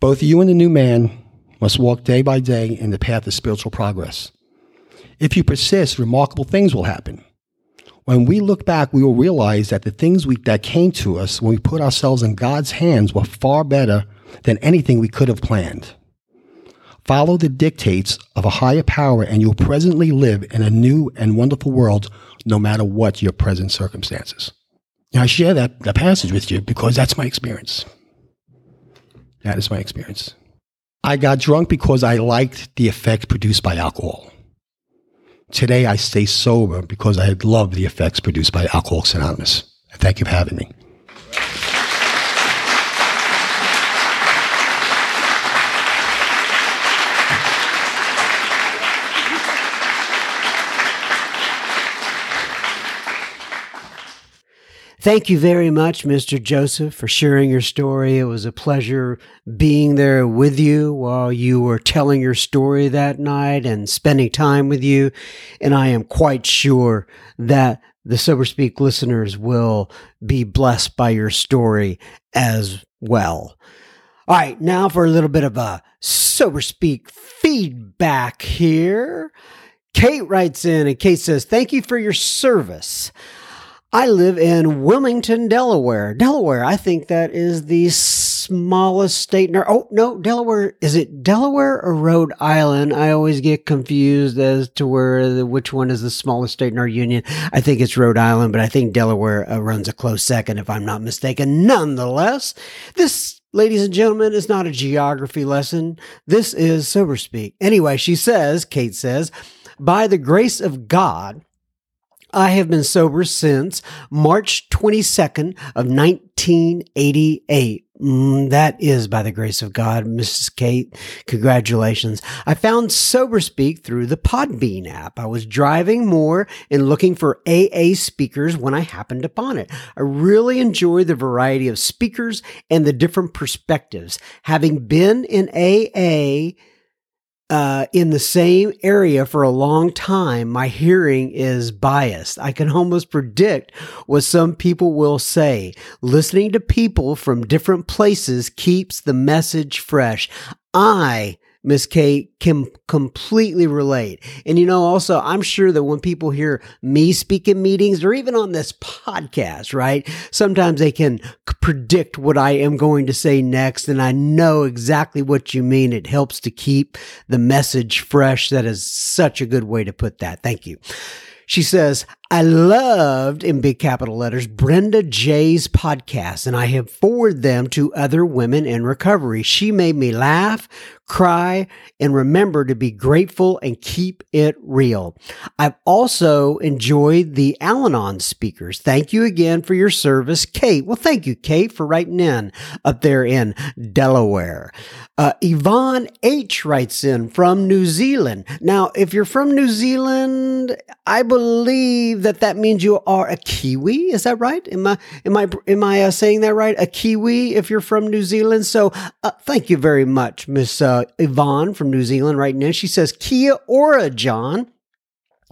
Both you and the new man must walk day by day in the path of spiritual progress. If you persist, remarkable things will happen. When we look back, we will realize that the things we, that came to us when we put ourselves in God's hands were far better than anything we could have planned. Follow the dictates of a higher power, and you'll presently live in a new and wonderful world, no matter what your present circumstances. Now, I share that, that passage with you because that's my experience. That is my experience. I got drunk because I liked the effect produced by alcohol. Today, I stay sober because I love the effects produced by Alcoholics Anonymous. Thank you for having me. Thank you very much, Mr. Joseph, for sharing your story. It was a pleasure being there with you while you were telling your story that night and spending time with you. And I am quite sure that the Sober Speak listeners will be blessed by your story as well. All right, now for a little bit of a Sober Speak feedback here. Kate writes in and Kate says, Thank you for your service. I live in Wilmington, Delaware. Delaware, I think that is the smallest state. In our, oh, no, Delaware. Is it Delaware or Rhode Island? I always get confused as to where the, which one is the smallest state in our union. I think it's Rhode Island, but I think Delaware uh, runs a close second, if I'm not mistaken. Nonetheless, this Ladies and gentlemen, is not a geography lesson. This is sober speak. Anyway, she says, Kate says, by the grace of God, I have been sober since March 22nd of 1988. Mm, that is by the grace of God, Mrs. Kate. Congratulations. I found Sober Speak through the Podbean app. I was driving more and looking for AA speakers when I happened upon it. I really enjoy the variety of speakers and the different perspectives. Having been in AA, uh, in the same area for a long time, my hearing is biased. I can almost predict what some people will say. Listening to people from different places keeps the message fresh. I Miss Kate can completely relate. And you know, also, I'm sure that when people hear me speak in meetings or even on this podcast, right? Sometimes they can predict what I am going to say next. And I know exactly what you mean. It helps to keep the message fresh. That is such a good way to put that. Thank you. She says, I loved in big capital letters Brenda J's podcast, and I have forwarded them to other women in recovery. She made me laugh, cry, and remember to be grateful and keep it real. I've also enjoyed the Al Anon speakers. Thank you again for your service, Kate. Well, thank you, Kate, for writing in up there in Delaware. Uh, Yvonne H writes in from New Zealand. Now, if you're from New Zealand, I believe that that means you are a Kiwi. Is that right? Am I am I am I uh, saying that right? A Kiwi if you're from New Zealand. So uh, thank you very much, Miss uh, Yvonne from New Zealand. Right now, she says Kia ora, John.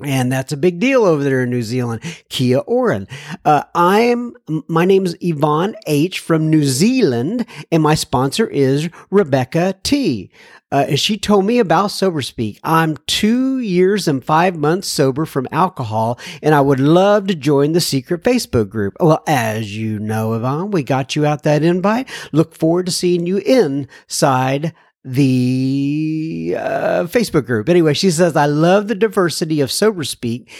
And that's a big deal over there in New Zealand. Kia Oren. Uh, I'm, my name is Yvonne H from New Zealand, and my sponsor is Rebecca T. Uh, and she told me about Sober Speak. I'm two years and five months sober from alcohol, and I would love to join the secret Facebook group. Well, as you know, Yvonne, we got you out that invite. Look forward to seeing you inside the uh, Facebook group. Anyway, she says, I love the diversity of Sober Speak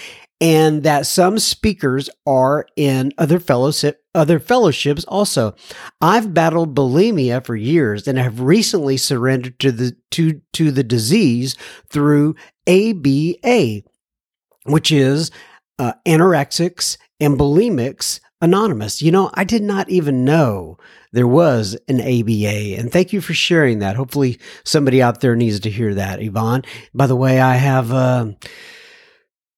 and that some speakers are in other fellowship other fellowships also. I've battled bulimia for years and have recently surrendered to the to to the disease through ABA, which is uh, anorexics and bulimics anonymous. You know, I did not even know there was an ABA. And thank you for sharing that. Hopefully, somebody out there needs to hear that, Yvonne. By the way, I have. Uh,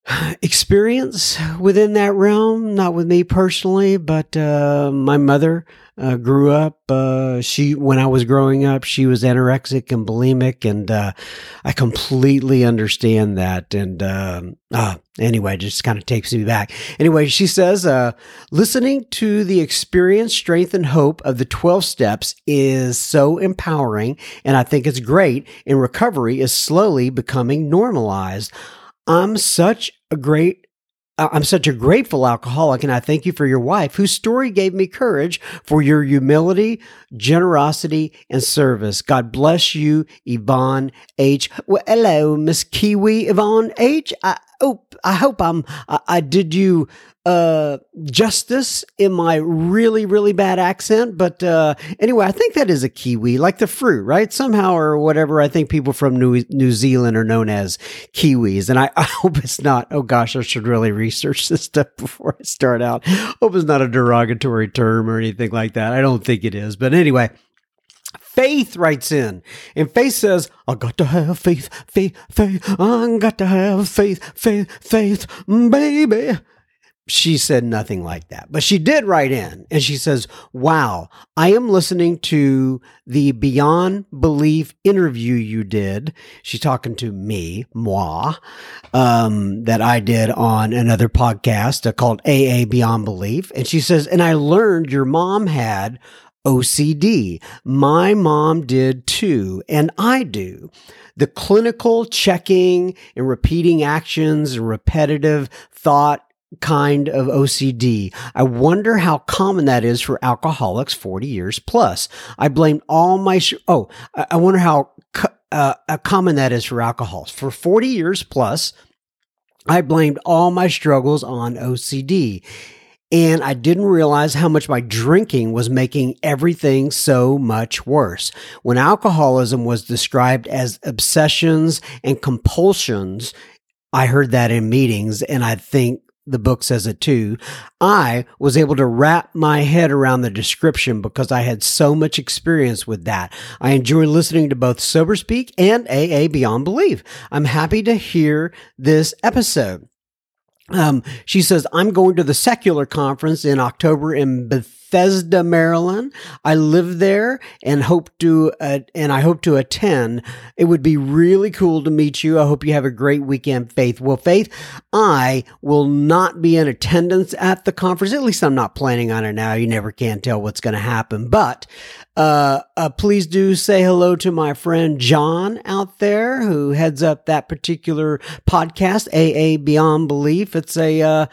experience within that realm, not with me personally, but uh, my mother uh, grew up. Uh, she, when I was growing up, she was anorexic and bulimic, and uh, I completely understand that. And um, ah, anyway, just kind of takes me back. Anyway, she says, uh, listening to the experience, strength, and hope of the 12 steps is so empowering, and I think it's great. And recovery is slowly becoming normalized. I'm such a great I'm such a grateful alcoholic, and I thank you for your wife, whose story gave me courage for your humility, generosity, and service. God bless you, Yvonne H. Well, hello, Miss Kiwi Yvonne H. I, oh, I hope I'm I, I did you uh, justice in my really, really bad accent. But uh, anyway, I think that is a kiwi, like the fruit, right? Somehow or whatever. I think people from New, New Zealand are known as kiwis. And I, I hope it's not, oh gosh, I should really research this stuff before I start out. Hope it's not a derogatory term or anything like that. I don't think it is. But anyway, Faith writes in, and Faith says, I got to have faith, faith, faith. I got to have faith, faith, faith, baby she said nothing like that, but she did write in and she says, Wow, I am listening to the Beyond Belief interview you did. She's talking to me, moi, um, that I did on another podcast uh, called AA Beyond Belief. And she says, And I learned your mom had OCD. My mom did too, and I do. The clinical checking and repeating actions repetitive thought kind of OCD. I wonder how common that is for alcoholics 40 years plus. I blame all my, sh- oh, I wonder how uh, common that is for alcohols. For 40 years plus, I blamed all my struggles on OCD. And I didn't realize how much my drinking was making everything so much worse. When alcoholism was described as obsessions and compulsions, I heard that in meetings and I think the book says it too. I was able to wrap my head around the description because I had so much experience with that. I enjoy listening to both Sober Speak and AA Beyond Belief. I'm happy to hear this episode. Um, she says, I'm going to the secular conference in October in Bethesda, Maryland. I live there and hope to, uh, and I hope to attend. It would be really cool to meet you. I hope you have a great weekend, Faith. Well, Faith, I will not be in attendance at the conference. At least I'm not planning on it now. You never can tell what's going to happen, but uh, uh, please do say hello to my friend John out there who heads up that particular podcast, AA Beyond Belief. It's a, uh,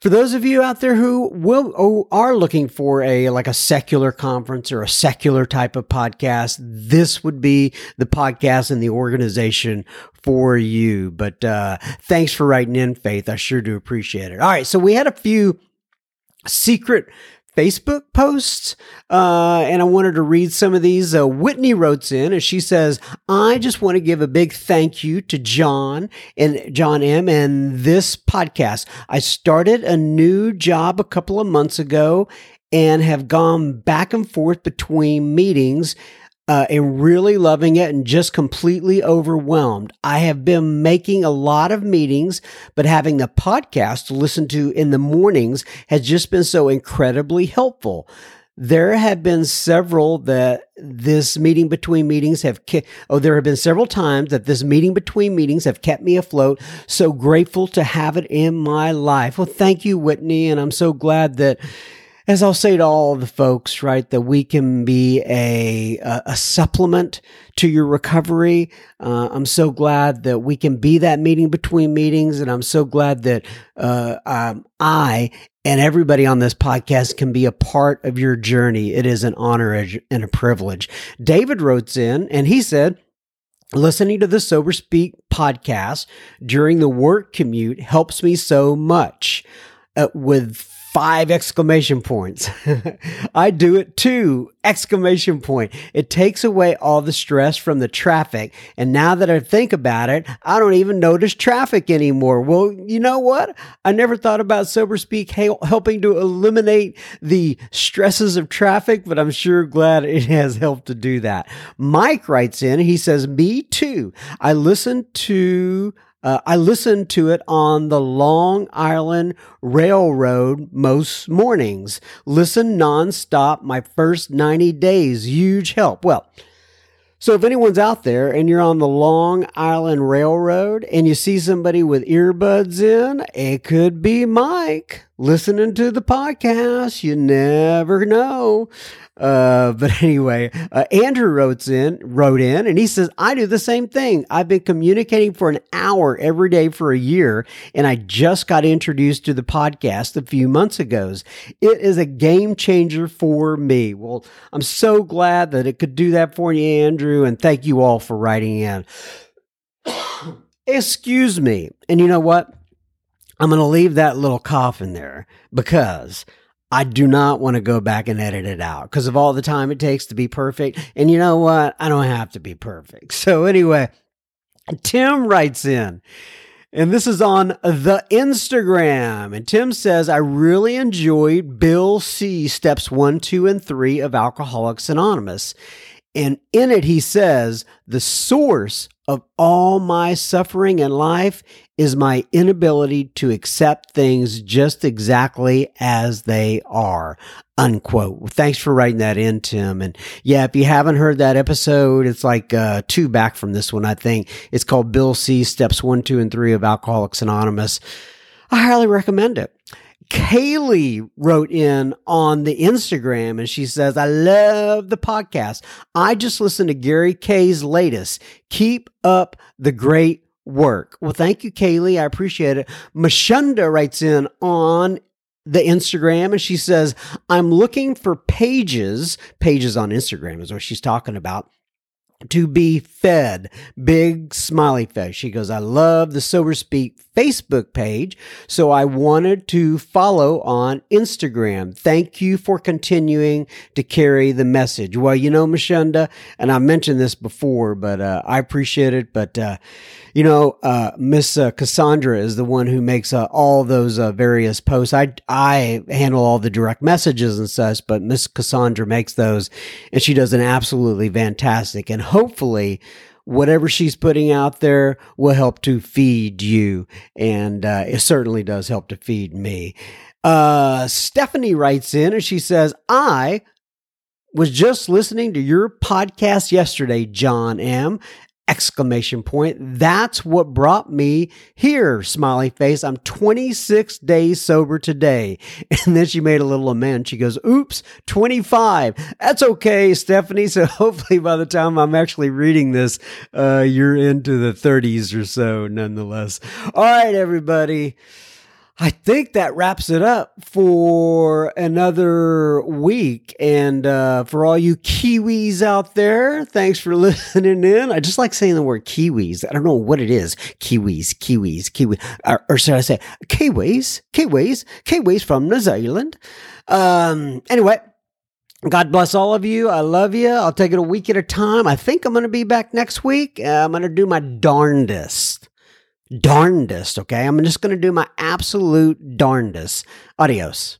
for those of you out there who will, are looking for a, like a secular conference or a secular type of podcast, this would be the podcast and the organization for you. But, uh, thanks for writing in, Faith. I sure do appreciate it. All right. So we had a few secret Facebook posts, uh, and I wanted to read some of these. Uh, Whitney wrote in, and she says, "I just want to give a big thank you to John and John M. and this podcast. I started a new job a couple of months ago, and have gone back and forth between meetings." Uh, and really loving it and just completely overwhelmed. I have been making a lot of meetings, but having the podcast to listen to in the mornings has just been so incredibly helpful. There have been several that this meeting between meetings have ke- oh there have been several times that this meeting between meetings have kept me afloat. So grateful to have it in my life. Well, thank you, Whitney, and I'm so glad that as I'll say to all the folks, right, that we can be a, a, supplement to your recovery. Uh, I'm so glad that we can be that meeting between meetings. And I'm so glad that uh, um, I and everybody on this podcast can be a part of your journey. It is an honor and a privilege. David wrote in and he said, Listening to the Sober Speak podcast during the work commute helps me so much. Uh, with five exclamation points. I do it too, exclamation point. It takes away all the stress from the traffic. And now that I think about it, I don't even notice traffic anymore. Well, you know what? I never thought about Sober Speak helping to eliminate the stresses of traffic, but I'm sure glad it has helped to do that. Mike writes in, he says, Me too. I listen to uh, I listen to it on the Long Island Railroad most mornings. Listen nonstop my first 90 days. Huge help. Well, so if anyone's out there and you're on the Long Island Railroad and you see somebody with earbuds in, it could be Mike listening to the podcast. You never know. Uh, but anyway, uh, Andrew wrote in, wrote in, and he says, I do the same thing. I've been communicating for an hour every day for a year, and I just got introduced to the podcast a few months ago. It is a game changer for me. Well, I'm so glad that it could do that for you, Andrew, and thank you all for writing in. Excuse me. And you know what? I'm going to leave that little cough in there because I do not want to go back and edit it out because of all the time it takes to be perfect. And you know what? I don't have to be perfect. So, anyway, Tim writes in. And this is on the Instagram. And Tim says, I really enjoyed Bill C. Steps 1, 2, and 3 of Alcoholics Anonymous. And in it, he says, The source of all my suffering in life is my inability to accept things just exactly as they are. Unquote. Thanks for writing that in, Tim. And yeah, if you haven't heard that episode, it's like uh, two back from this one, I think. It's called Bill C. Steps One, Two, and Three of Alcoholics Anonymous. I highly recommend it. Kaylee wrote in on the Instagram and she says, I love the podcast. I just listened to Gary Kay's latest. Keep up the great work. Well, thank you, Kaylee. I appreciate it. Mashunda writes in on the Instagram and she says, I'm looking for pages, pages on Instagram is what she's talking about to be fed. Big smiley face. She goes, I love the Sober Speak Facebook page, so I wanted to follow on Instagram. Thank you for continuing to carry the message. Well, you know, Mashunda, and I mentioned this before, but uh, I appreciate it. But, uh, you know, uh, Miss uh, Cassandra is the one who makes uh, all those uh, various posts. I, I handle all the direct messages and such, but Miss Cassandra makes those, and she does an absolutely fantastic. And hopefully, whatever she's putting out there will help to feed you. And uh, it certainly does help to feed me. Uh, Stephanie writes in and she says, I was just listening to your podcast yesterday, John M exclamation point. That's what brought me here, smiley face. I'm 26 days sober today. And then she made a little amend. She goes, oops, 25. That's okay, Stephanie. So hopefully by the time I'm actually reading this, uh, you're into the 30s or so nonetheless. All right, everybody. I think that wraps it up for another week. And uh, for all you Kiwis out there, thanks for listening in. I just like saying the word Kiwis. I don't know what it is. Kiwis, Kiwis, Kiwi, or, or should I say Kiwis, Kiwis, Kiwis from New Zealand. Um, anyway. God bless all of you. I love you. I'll take it a week at a time. I think I'm going to be back next week. Uh, I'm going to do my darndest darndest, okay? I'm just going to do my absolute darndest. Adios.